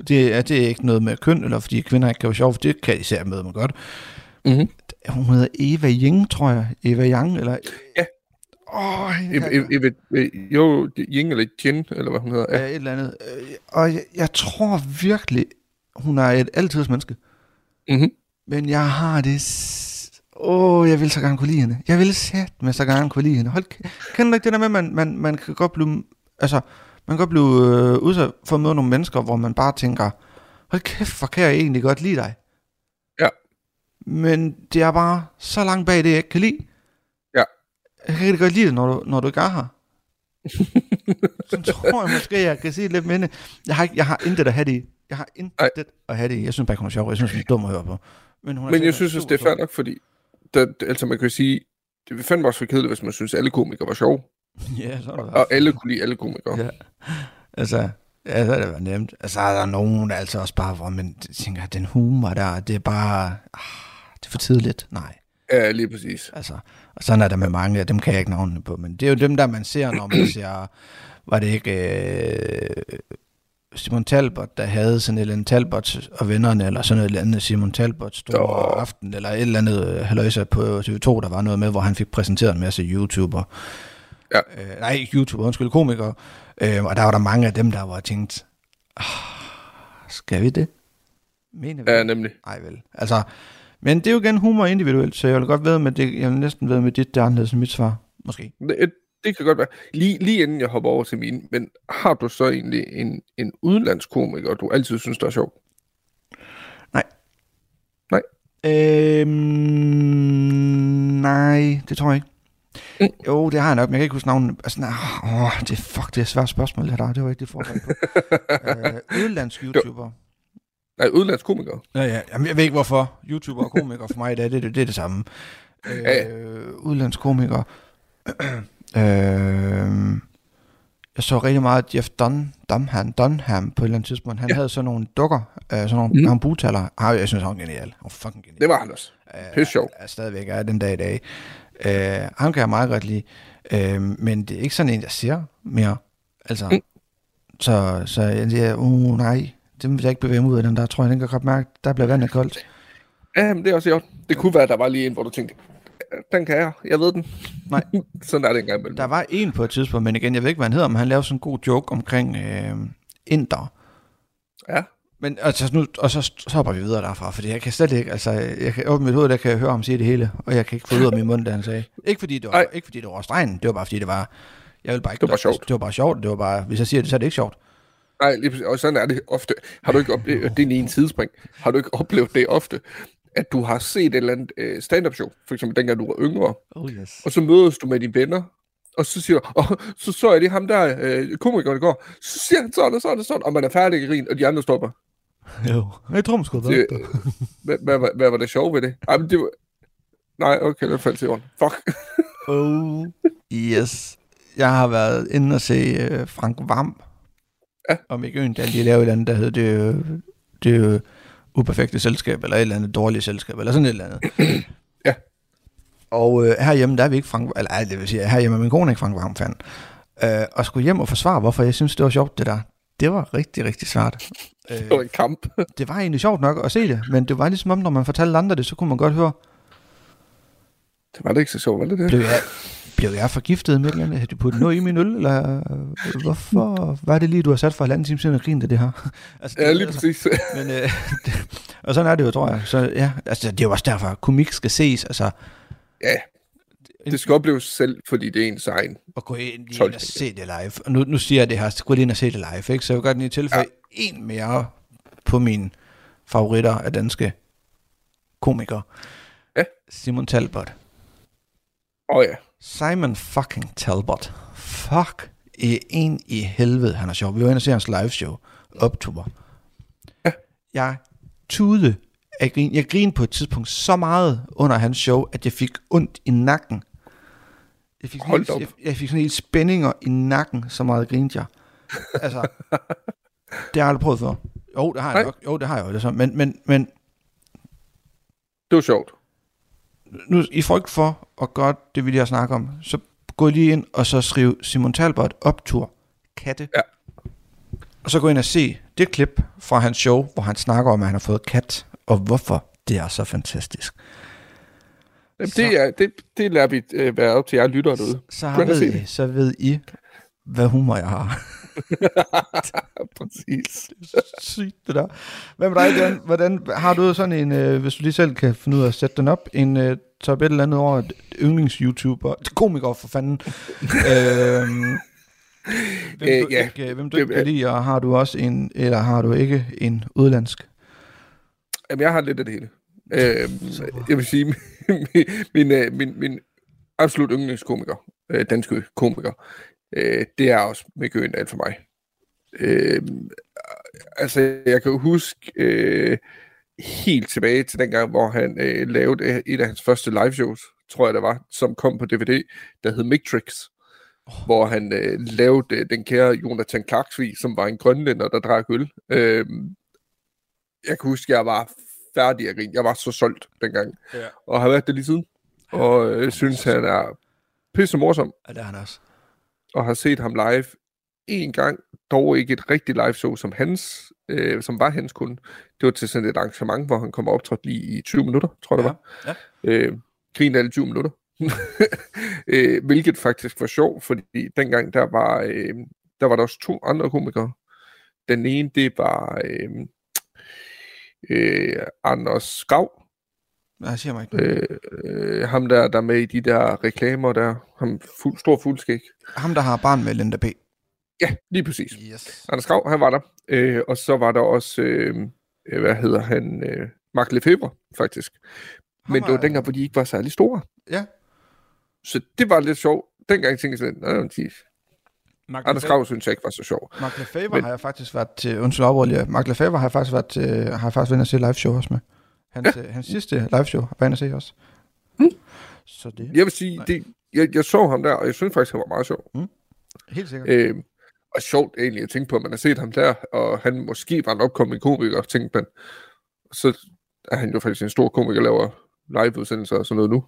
S5: det, er, det er ikke noget med køn, eller fordi kvinder ikke kan være sjove, for det kan især med mig godt.
S4: Mm-hmm.
S5: Hun hedder Eva Ying, tror jeg. Eva Yang, eller...
S4: Ja. Eve, Eve, Eve, Eve, jo, Ying eller Jen, eller hvad hun hedder. Ja.
S5: ja. et eller andet. Øh, Og jeg, jeg tror virkelig, hun er et altidsmenneske.
S4: Mm-hmm.
S5: Men jeg har det... Åh, oh, jeg vil så gerne kunne lide hende. Jeg vil sætte med så gerne kunne lide hende. Hold Kender du ikke det der med, at man, man, man kan godt blive... Altså, man kan godt blive øh, udsat for at møde nogle mennesker, hvor man bare tænker, hold kæft, hvor kan jeg egentlig godt lide dig. Men det er bare så langt bag det, jeg ikke kan lide.
S4: Ja.
S5: Jeg kan rigtig godt lide det, når du, når du ikke er her. så tror jeg måske, jeg kan sige lidt minde. Jeg har, ikke, jeg har intet at have det i. Jeg har intet
S4: Nej.
S5: at have det i. Jeg synes bare, hun er sjov. Jeg synes, hun er dum at høre på. Men, hun
S4: Men jeg synes
S5: super
S4: det er fair nok, fordi der, altså man kan sige, det vil fandme også være kedeligt, hvis man synes, at alle komikere var sjove,
S5: Ja, så er der
S4: og alle kunne lide alle komikere.
S5: Ja. Altså, ja, så er det været nemt. Altså, er der nogen, der altså også bare, hvor man tænker, at den humor der, det er bare, ah, det er for tidligt. Nej,
S4: Ja, lige præcis.
S5: altså, og sådan er der med mange, af dem kan jeg ikke navnene på, men det er jo dem, der man ser, når man ser, var det ikke øh, Simon Talbot, der havde sådan et eller andet Talbot og vennerne, eller sådan noget eller andet Simon Talbot store
S4: Jo.
S5: aften, eller et eller andet øh, halløjsa på TV2, der var noget med, hvor han fik præsenteret en masse YouTuber.
S4: Ja.
S5: Øh, nej, ikke YouTuber, undskyld, komikere. Øh, og der var der mange af dem, der var tænkt, ah, skal vi det? Mener vi
S4: Ja, nemlig.
S5: Nej vel. Altså, men det er jo igen humor individuelt, så jeg vil godt ved med det, jeg vil næsten ved med dit, det er anderledes end mit svar. Måske.
S4: Det, det kan godt være. Lige, lige inden jeg hopper over til mine, men har du så egentlig en, en udenlandsk komiker, du altid synes, der er sjov?
S5: Øhm, nej, det tror jeg ikke.
S4: Mm.
S5: Jo, det har jeg nok, men jeg kan ikke huske navnet. Altså, nej, åh, det, fuck, det er et svært spørgsmål, det der. Det var ikke det forberedt på. øh, udenlandsk YouTuber.
S4: Nej, udenlandsk komiker.
S5: Ja, ja. Jamen, jeg ved ikke hvorfor. YouTuber og komiker for mig, det er det, det, det, er det samme. Øh,
S4: Ja,
S5: Udenlandsk komiker. øh, jeg så rigtig meget Jeff Dunn, Dunham, Dunham på et eller andet tidspunkt. Han ja.
S4: Ja.
S5: havde sådan nogle dukker, øh, sådan nogle, mm. nogle butaler. Ah, jeg synes, han var genial. Han var fucking genial.
S4: Det var han også.
S5: Øh,
S4: Pisse sjov.
S5: Er, er stadigvæk er den dag i dag. Øh, ham kan jeg meget godt lide. Øh, men det er ikke sådan en, jeg ser mere. Altså. Mm. så, så jeg siger, uh, nej, det vil jeg ikke bevæge mig ud af den der, tror jeg, den kan godt mærke, der bliver vandet koldt.
S4: Ja, men det er også godt. Det kunne være, at der var lige en, hvor du tænkte, den kan jeg, jeg ved den.
S5: Nej.
S4: Sådan er det engang imellem.
S5: Der var en på et tidspunkt, men igen, jeg ved ikke, hvad han hedder, men han lavede sådan en god joke omkring øh, inder.
S4: Ja.
S5: Men altså, nu, og så, så hopper vi videre derfra, fordi jeg kan slet ikke, altså, jeg kan åbne mit hoved, der kan jeg høre ham sige det hele, og jeg kan ikke få ud af min mund, det han sagde. Ikke fordi det var,
S4: Nej.
S5: ikke fordi det var stregen, det var bare fordi det var, jeg vil bare ikke,
S4: Det var bare sjovt.
S5: Det var bare sjovt, det var bare, hvis jeg siger det, så er det ikke sjovt.
S4: Nej, lige og sådan er det ofte. Har du ikke oplevet, det er en tidsspring, har du ikke oplevet det ofte, at du har set et eller andet øh, stand-up show, for eksempel dengang du var yngre,
S5: Oh yes.
S4: og så mødes du med dine venner, og så siger du, og så så jeg det ham der, øh, komikeren i går, så siger han sådan og sådan og sådan, og man er færdig i grin, og de andre stopper.
S5: Jo, jeg tror måske,
S4: Det, hvad, hvad, var det sjove ved det? Ej, men det var... Nej, okay, det faldt til jorden. Fuck.
S5: Oh yes. Jeg har været inde og se uh, Frank Vam.
S4: Ja.
S5: Om ikke Øendal, de lavede et eller andet, der hed det, øh, det er uperfekte selskab, eller et eller andet dårligt selskab, eller sådan et eller andet.
S4: Ja.
S5: Og øh, herhjemme, der er vi ikke Frank, eller ej, det vil sige, herhjemme er min kone ikke Frank Vam fan. Øh, og skulle hjem og forsvare, hvorfor jeg synes, det var sjovt, det der. Det var rigtig, rigtig svært.
S4: Det var
S5: Øh,
S4: en kamp.
S5: det var egentlig sjovt nok at se det, men det var ligesom om, når man fortalte andre det, så kunne man godt høre,
S4: Det var det ikke så sjovt, var det det?
S5: Blev jeg, blev jeg forgiftet med eller du puttet noget i min øl? Eller øh, hvorfor? Hvad er det lige, du har sat for halvanden time siden og grinte det her? altså,
S4: Ja,
S5: det-
S4: lige
S5: altså,
S4: præcis.
S5: Men, øh, det, og sådan er det jo, tror jeg. Så ja, altså, det er jo også derfor, at komik skal ses. Altså,
S4: Ja, det skal opleves selv, fordi det er ens egen.
S5: at gå ind, lige
S4: 12
S5: ind og se det live. Og nu, nu siger jeg det her, så gå lige ind og se det live. Ikke? Så jeg vil godt lige tilføje ja. en mere på mine favoritter af danske komikere.
S4: Ja.
S5: Simon Talbot.
S4: Oh, ja.
S5: Simon fucking Talbot. Fuck en i helvede, han er sjov. Vi var inde og se hans live show. Optuber.
S4: Ja.
S5: Jeg tude af grin. Jeg grinede på et tidspunkt så meget under hans show, at jeg fik ondt i nakken. Jeg fik,
S4: Hold
S5: helt, jeg, jeg fik sådan helt spændinger i nakken, så meget grinede jeg. Altså, det har jeg aldrig prøvet før. Jo, det har jeg
S4: Nej.
S5: nok. Jo, det har jeg jo. Det så. Men, men, men
S4: Det var sjovt.
S5: Nu, i frygt for at gøre det, vi lige har snakket om, så gå lige ind og så skriv Simon Talbot optur katte.
S4: Ja.
S5: Og så gå ind og se det klip fra hans show, hvor han snakker om, at han har fået kat, og hvorfor det er så fantastisk.
S4: Jamen,
S5: Så-
S4: det, er, det, det lader vi øh, være op til jer lytter derude.
S5: Så,
S4: og
S5: ved I, så ved I, hvad humor jeg har.
S4: Præcis.
S5: Sygt det der. Hvad med dig, Dan? Hvordan, har du sådan en, øh, hvis du lige selv kan finde ud af at sætte den op, en øh, top et eller andet over yndlings-YouTuber, komiker for fanden. øhm, hvem,
S4: Øh,
S5: du
S4: ja.
S5: ikke, hvem du
S4: Det-
S5: ikke kan lide, og har du også en, eller har du ikke en udlandsk?
S4: Jamen, jeg har lidt af det hele. Øh, jeg vil sige, min, min, øh, min, min absolut yndlingskomiker, øh, danske komiker, øh, det er også Mikke Øgendal for mig. Øh, altså, jeg kan huske øh, helt tilbage til dengang, hvor han øh, lavede et af hans første live shows, tror jeg det var, som kom på DVD, der hed Mictrix, hvor han øh, lavede øh, den kære Jonathan Clarksvig, som var en grønlænder, der drak øl. Øh, jeg kan huske, jeg var færdig at grine. Jeg var så solgt dengang.
S5: Ja.
S4: Og har været det lige siden. Og øh, synes, han er pisse morsom,
S5: Ja, det er han også.
S4: Og har set ham live en gang, dog ikke et rigtigt live show som hans, øh, som var hans kun. Det var til sådan et arrangement, hvor han kom og optrådte lige i 20 minutter, tror jeg det
S5: Ja,
S4: var. Øh, grin alle 20 minutter. øh, hvilket faktisk var sjovt, fordi dengang der var, øh, der var der også to andre komikere. Den ene, det var øh, øh, Anders Skav,
S5: Nej, siger mig ikke. noget.
S4: øh, ham der, der er med i de der reklamer der, ham fuld, stor fuldskæg.
S5: Ham, der har barn med Linda P.
S4: Ja, lige præcis.
S5: Yes.
S4: Anders Grav, han var der. Øh, og så var der også, øh, øh, hvad hedder han, øh, Mark Lefebvre, faktisk. Men det var dengang, hvor de ikke var særlig store.
S5: Ja.
S4: Så det var lidt sjovt. Dengang tænkte jeg sådan, "Nå, de,
S5: Mark
S4: Anders Grav synes jeg ikke var så sjov.
S5: Mark Lefebvre
S4: Men-
S5: har jeg faktisk været til, undskyld afbrudt lige. Mark Lefebvre har jeg faktisk været til, har jeg faktisk været se live show også med. Hans, ja. hans sidste live show har været inde og se også.
S4: Mm.
S5: Så det
S4: Jeg vil sige,
S5: Nej.
S4: det, jeg, jeg så ham der, og jeg synes faktisk, han var meget sjov.
S5: helt sikkert.
S4: Øh, og sjovt egentlig at tænke på, at man har set ham der, og han måske var en opkommende komiker, tænkte man. Så er han jo faktisk en stor komiker, laver liveudsendelser og sådan noget nu.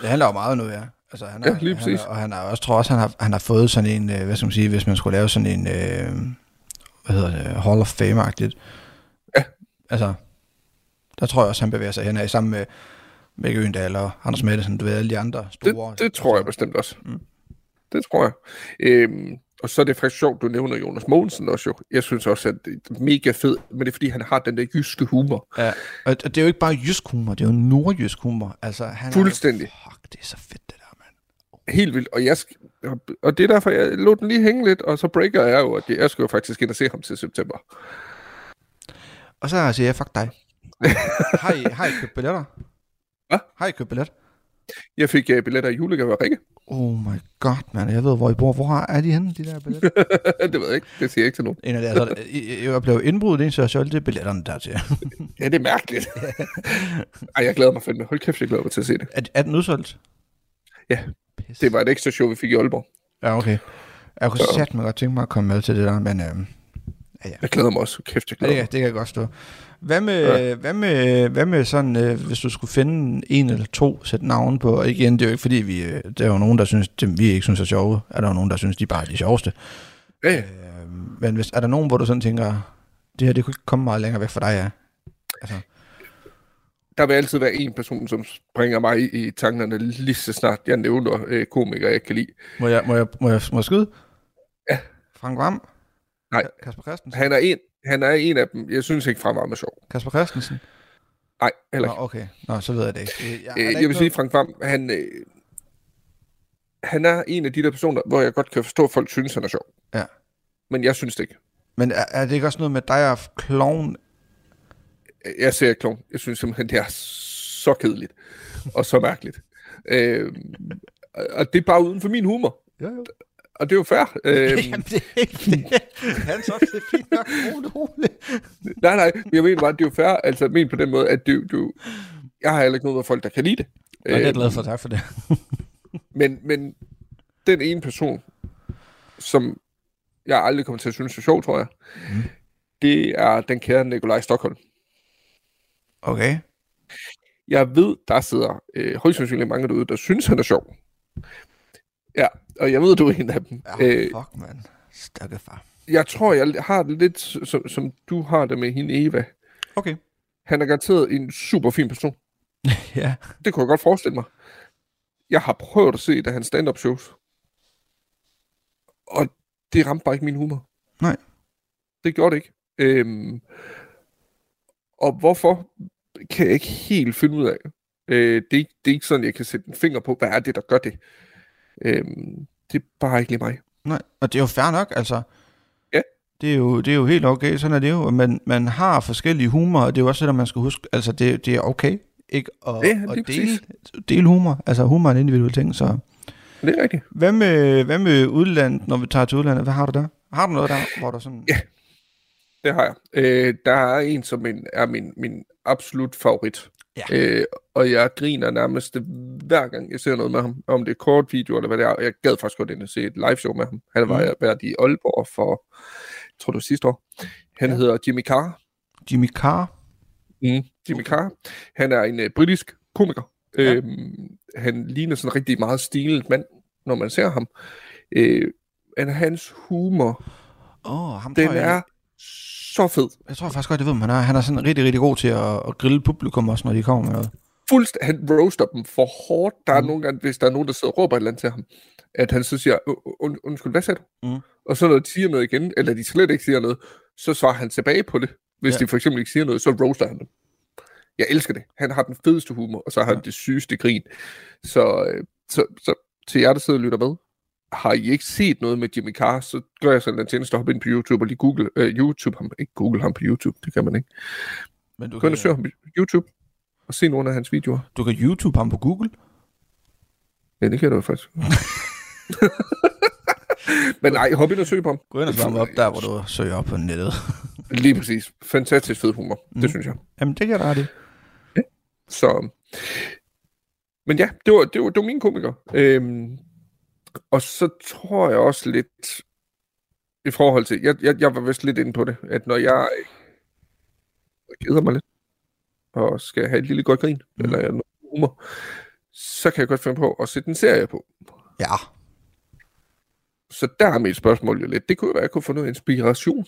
S5: Det handler jo meget nu, ja. Altså, han
S4: Ja,
S5: er,
S4: lige
S5: han
S4: præcis.
S5: er, og han har også, tror også, han har, han har fået sådan en, øh, hvad skal man sige, hvis man skulle lave sådan en, øh, hvad hedder det, Hall of Fame-agtigt.
S4: Ja.
S5: Altså, der tror jeg også, han bevæger sig hen af, sammen med Mikke Øgendal og Anders Madsen, du ved, alle de andre
S4: Det,
S5: store.
S4: det tror jeg bestemt også.
S5: Mm.
S4: Det tror jeg. Øhm, og så er det faktisk sjovt, du nævner Jonas Mogensen også jo. Jeg synes også, at det er mega fed, men det er fordi, han har den der jyske humor.
S5: Ja, og det er jo ikke bare jysk humor, det er jo nordjysk humor. Altså, han
S4: Fuldstændig.
S5: Er, fuck, det er så fedt, det der, mand.
S4: Helt vildt. Og, jeg, og- det er derfor, jeg lå den lige hænge lidt, og så breaker jeg jo, at jeg skal jo faktisk ind og se ham til september.
S5: Og så siger jeg, fuck dig. Har, I, har I købt billetter?
S4: Hvad?
S5: Har I købt billet?
S4: Jeg fik uh, billetter i julegave af Rikke.
S5: Oh my god, man. Jeg ved, hvor I bor. Hvor er de henne, de der billetter?
S4: det ved jeg ikke. Det siger jeg ikke til nogen.
S5: en af det, altså, jeg, blev indbrudt ind, så jeg solgte billetterne der til.
S4: Ja, det er mærkeligt. Ej, jeg glæder mig fandme. Hold kæft, jeg glæder mig til at se det.
S5: er, er den udsolgt?
S4: Ja,
S5: Pis.
S4: Det var et ekstra show, vi fik i Aalborg.
S5: Ja, okay. Jeg kunne
S4: Så-
S5: sætte mig godt tænke mig at komme med til det der, men øhm,
S4: Jeg glæder mig også. Kæft, jeg
S5: ja,
S4: glæder
S5: det,
S4: mig.
S5: kan, det kan jeg godt stå. Hvad med, ja. hvad med, hvad med sådan, øh, hvis du skulle finde en eller to sæt navn på, og igen, det er jo ikke fordi, vi, øh, der er jo nogen, der synes, dem vi ikke synes er sjove, er der jo nogen, der synes, de bare er de sjoveste.
S4: Ja.
S5: Øh, men hvis, er der nogen, hvor du sådan tænker, det her, det kunne ikke komme meget længere væk fra dig, ja? Altså,
S4: der vil altid være en person, som springer mig i, i tankerne lige så snart jeg nævner øh, komikere, jeg kan lide.
S5: må jeg, må jeg, må jeg, må jeg skyde?
S4: Ja.
S5: Frank Vam?
S4: Nej.
S5: Ka- Kasper Christensen?
S4: Han er en, han er en af dem. Jeg synes ikke, Frank Vam er sjov.
S5: Kasper Christensen?
S4: Nej, heller
S5: Nå,
S4: ikke.
S5: okay. Nå, så ved jeg det ikke. Jeg, jeg,
S4: Øh, jeg vil sige, Frank Vam, han, øh, han er en af de der personer, hvor jeg godt kan forstå, at folk synes, han er sjov.
S5: Ja.
S4: Men jeg synes det ikke.
S5: Men er, er det ikke også noget med dig og klovn?
S4: Jeg ser klovn. Jeg synes simpelthen, det er så kedeligt. Og så mærkeligt. Øh, og det er bare uden for min humor.
S5: Ja, jo.
S4: Og det er jo fair. Øh,
S5: Jamen, det er ikke det. Han så det fint nok. Rolig.
S4: nej, nej. Jeg mener bare, at det er jo fair. Altså, men på den måde, at du, du, jeg har heller ikke noget med folk, der kan lide det.
S5: Nå, det er glad for. Tak for det.
S4: Men, men den ene person, som jeg aldrig kommer til at synes er sjov, tror jeg,
S5: Mm.
S4: det er den kære Nikolaj Stockholm.
S5: Okay.
S4: Jeg ved, der sidder øh, højst sandsynligt mange derude, der synes, han er sjov. Ja, og jeg ved, du er en af dem.
S5: Ja,
S4: Øh,
S5: fuck, man. Stakke far.
S4: jeg tror, jeg har det lidt, som, som du har det med hende, Eva.
S5: Okay.
S4: Han er garanteret en super fin person.
S5: Ja.
S4: Det kunne jeg godt forestille mig. Jeg har prøvet at se det hans stand-up shows. Og det ramte bare ikke min humor.
S5: Nej.
S4: Det gjorde det ikke. Øhm, og hvorfor, kan jeg ikke helt finde ud af. Øh, det, er det er ikke sådan, jeg kan sætte en finger på, hvad er det, der gør det. Øhm, det er bare ikke lige mig.
S5: Nej, og det er jo fair nok, altså.
S4: Ja.
S5: Det er jo, det er jo helt okay, sådan er det jo. Man, man har forskellige humor, og det er jo også det, man skal huske. Altså, det, det er okay ikke at,
S4: Ja,
S5: at dele, dele humor. Altså, humor er en individuel ting, så...
S4: Det er rigtigt.
S5: Hvad med, hvad med udlandet, når vi tager til udlandet? Hvad har du der? Har du noget der, hvor der sådan...
S4: Ja. Det har jeg. Øh, der er en, som en, er min, min absolut favorit.
S5: Ja.
S4: Øh, og jeg griner nærmest hver gang, jeg ser noget med ham. Om det er kort video, eller hvad det er. Jeg gad faktisk godt ind og se et live show med ham. Han var
S5: Mm.
S4: været i Aalborg for, jeg tror det var sidste år. Han
S5: Ja.
S4: hedder Jimmy Carr.
S5: Jimmy Carr?
S4: Mm. Jimmy
S5: Okay.
S4: Carr. Han er en uh, britisk komiker.
S5: Ja.
S4: Øhm, han ligner sådan en rigtig meget stilet mand, når man ser ham. Øh, men hans humor,
S5: oh, ham
S4: den
S5: jeg,
S4: er så fed.
S5: Jeg tror faktisk godt, jeg ved, hvem han er. Han er sådan rigtig, rigtig god til at, at grille publikum også, når de kommer med noget.
S4: fuldst, han roaster dem for hårdt. Der er
S5: Mm.
S4: nogle gange, hvis der er nogen, der sidder og råber et eller andet til ham, at han så siger, "U- und, undskyld, hvad sagde du?
S5: Mm.
S4: Og så når de siger noget igen, eller de slet ikke siger noget, så svarer han tilbage på det. Hvis
S5: Ja.
S4: de for eksempel ikke siger noget, så roaster han dem. Jeg elsker det. Han har den fedeste humor, og så har han
S5: Ja.
S4: det sygeste grin. Så, øh, så, så til jer, der sidder og lytter med, har I ikke set noget med Jimmy Carr, så gør jeg sådan en tjeneste at hoppe ind på YouTube og lige google, øh, YouTube ham. Ikke google ham på YouTube, det kan man ikke.
S5: Men du
S4: Gå ind og søg ham på YouTube, og se nogle af hans videoer.
S5: du kan YouTube ham på Google.
S4: Ja, det kan du faktisk. Men nej, hop ind og søg på ham.
S5: Gå ind og ham op der, hvor du søger op på nettet.
S4: Lige præcis. Fantastisk fed humor. Mm. Det synes jeg.
S5: Jamen, det kan jeg ret i.
S4: Så... Men ja, det var, det var, det var min komiker. Øhm, og så tror jeg også lidt, i forhold til, jeg, jeg, jeg var vist lidt inde på det, at når jeg keder mig lidt, og skal have et lille godt grin,
S5: Mm.
S4: eller noget humor, så kan jeg godt finde på at sætte en serie på.
S5: Ja.
S4: Så der er mit spørgsmål jo lidt. Det kunne være, at jeg kunne få noget inspiration.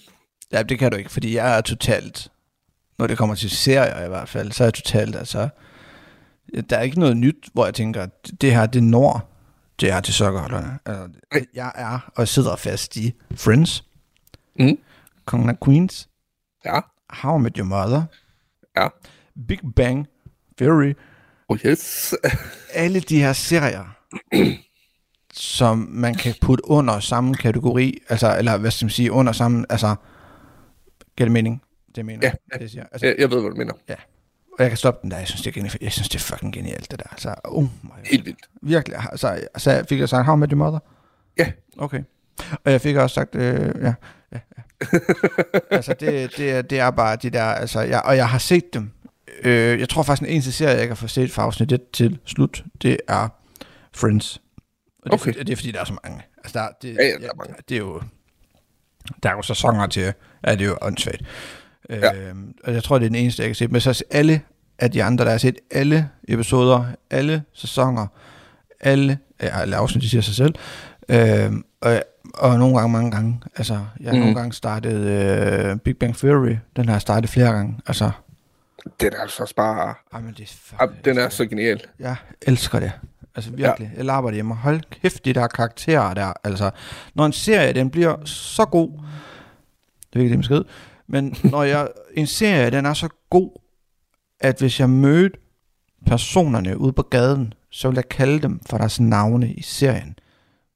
S5: Ja, det kan du ikke, fordi jeg er totalt, når det kommer til serier i hvert fald, så er jeg totalt, altså, der er ikke noget nyt, hvor jeg tænker, det her, det når det er til sokkerholderne.
S4: Nej.
S5: jeg er og sidder fast i Friends,
S4: Mm.
S5: Kongen af Queens,
S4: Ja.
S5: How I Met Your Mother,
S4: Ja.
S5: Big Bang Theory,
S4: Oh yes.
S5: alle de her serier, som man kan putte under samme kategori, altså, eller hvad skal man sige, under samme, altså, giver det mening? Det mener,
S4: Ja,
S5: det,
S4: ja.
S5: jeg siger. Altså,
S4: jeg, jeg ved, hvad du mener.
S5: Og jeg kan stoppe den der, jeg synes, det er, genialt. jeg synes, det er fucking genialt, det der. Altså, oh my God.
S4: Helt vildt.
S5: Virkelig, altså, jeg fik jeg sagt, how met your mother?
S4: Ja.
S5: Okay. Og jeg fik også sagt, øh, ja, ja, ja. altså, det, det, er- det er bare de der, altså, jeg, og jeg har set dem. Øh, jeg tror faktisk, den eneste serie, jeg kan få set fra afsnit 1 til slut, det er Friends. Og det, er,
S4: Okay.
S5: fordi, det er, fordi der er så mange. Altså, der, det,
S4: Ja, ja, der er mange.
S5: Det er jo, der er jo sæsoner til, ja, det er jo åndssvagt.
S4: Ja.
S5: Øhm, og jeg tror, det er den eneste, jeg kan se. Men så alle af de andre, der har set alle episoder, alle sæsoner, alle, ja, alle afsnit, de siger sig selv, øhm, og, og nogle gange mange gange. Altså, jeg har mm.
S4: Mhm.
S5: nogle gange startet øh, Big Bang Theory, den har jeg startet flere gange. Altså,
S4: Den er altså også bare...
S5: ej, men det er
S4: Ah, den er så genial.
S5: Jeg elsker det. Altså virkelig. Ja. Jeg det hjemme. Hold kæft, de der karakterer der. Altså, når en serie, den bliver så god. Det er ikke det, man skal Men når jeg, en serie, den er så god, at hvis jeg mødte personerne ude på gaden, så vil jeg kalde dem for deres navne i serien.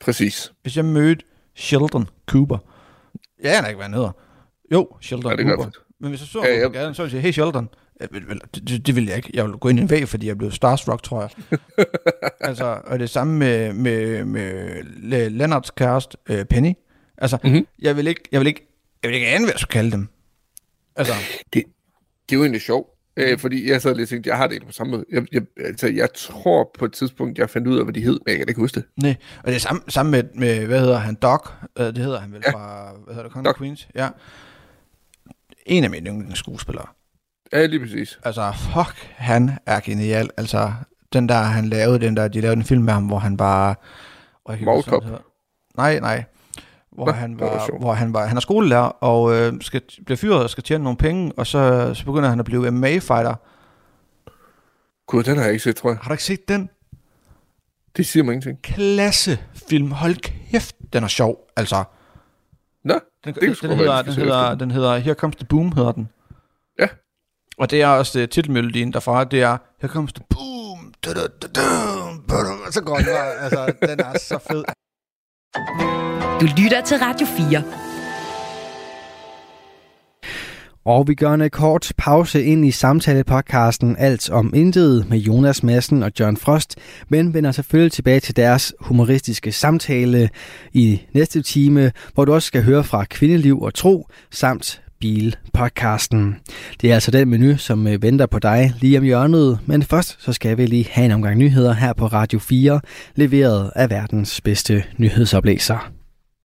S4: Præcis.
S5: Hvis jeg mødte Sheldon Cooper, jeg aner ikke, hvad han hedder. Jo, Sheldon
S4: Ja,
S5: Cooper. Men hvis jeg så
S4: Ja,
S5: ham
S4: ja.
S5: på gaden, så ville jeg sige, hey Sheldon. Det, det, det vil jeg ikke. Jeg vil gå ind i en væg, fordi jeg blev starstruck, tror jeg. altså, og det samme med, med, med Le- Leonards kæreste, øh, Penny. Altså,
S4: Mhm.
S5: jeg vil ikke, jeg vil ikke, jeg vil ikke ane, hvad jeg skulle kalde dem. Altså,
S4: Det er jo egentlig sjovt. Øh, fordi jeg sad lige og tænkte, jeg har det på samme måde. Jeg, jeg, altså, jeg tror på et tidspunkt, jeg fandt ud af, hvad de hed, men jeg kan ikke huske det.
S5: nej. Og det er samme, samme med, med, hvad hedder han, Doc. Øh, det hedder han vel
S4: Ja.
S5: fra, hvad hedder det,
S4: Doc.
S5: Queens? Ja. En af mine yndlingsskuespillere.
S4: Ja, lige præcis.
S5: Altså, fuck, han er genial. Altså, den der, han lavede, den der, de lavede en film med ham, hvor han bare... Hedder. Nej, nej. Hvor
S4: Nå,
S5: han
S4: det var
S5: var, hvor han var, han er skolelærer, og øh, skal, bliver fyret og skal tjene nogle penge, og så, så begynder han at blive MMA-fighter.
S4: Gud, den har jeg ikke set, tror jeg.
S5: Har du ikke set den?
S4: Det siger mig ingenting.
S5: Klassefilm. Hold kæft, den er sjov. Altså,
S4: Nå,
S5: den,
S4: kan
S5: den, den,
S4: være,
S5: hedder, den, hedder, den hedder Here Comes the Boom, hedder den.
S4: Ja.
S5: Og det er også uh, titelmelodien derfra, det er Here Comes the Boom. Du, du, du, du, du. Så går den bare, altså, den er så fed.
S3: Du lytter til Radio 4.
S1: Og vi gør en øh, kort pause ind i samtalepodcasten Alt om Intet med Jonas Madsen og John Frost, men vender selvfølgelig tilbage til deres humoristiske samtale i næste time, hvor du også skal høre fra Kvindeliv og Tro samt Bil-podcasten. Det er altså den menu, som øh, venter på dig lige om hjørnet, men først så skal vi lige have en omgang nyheder her på Radio 4, leveret af verdens bedste nyhedsoplæser.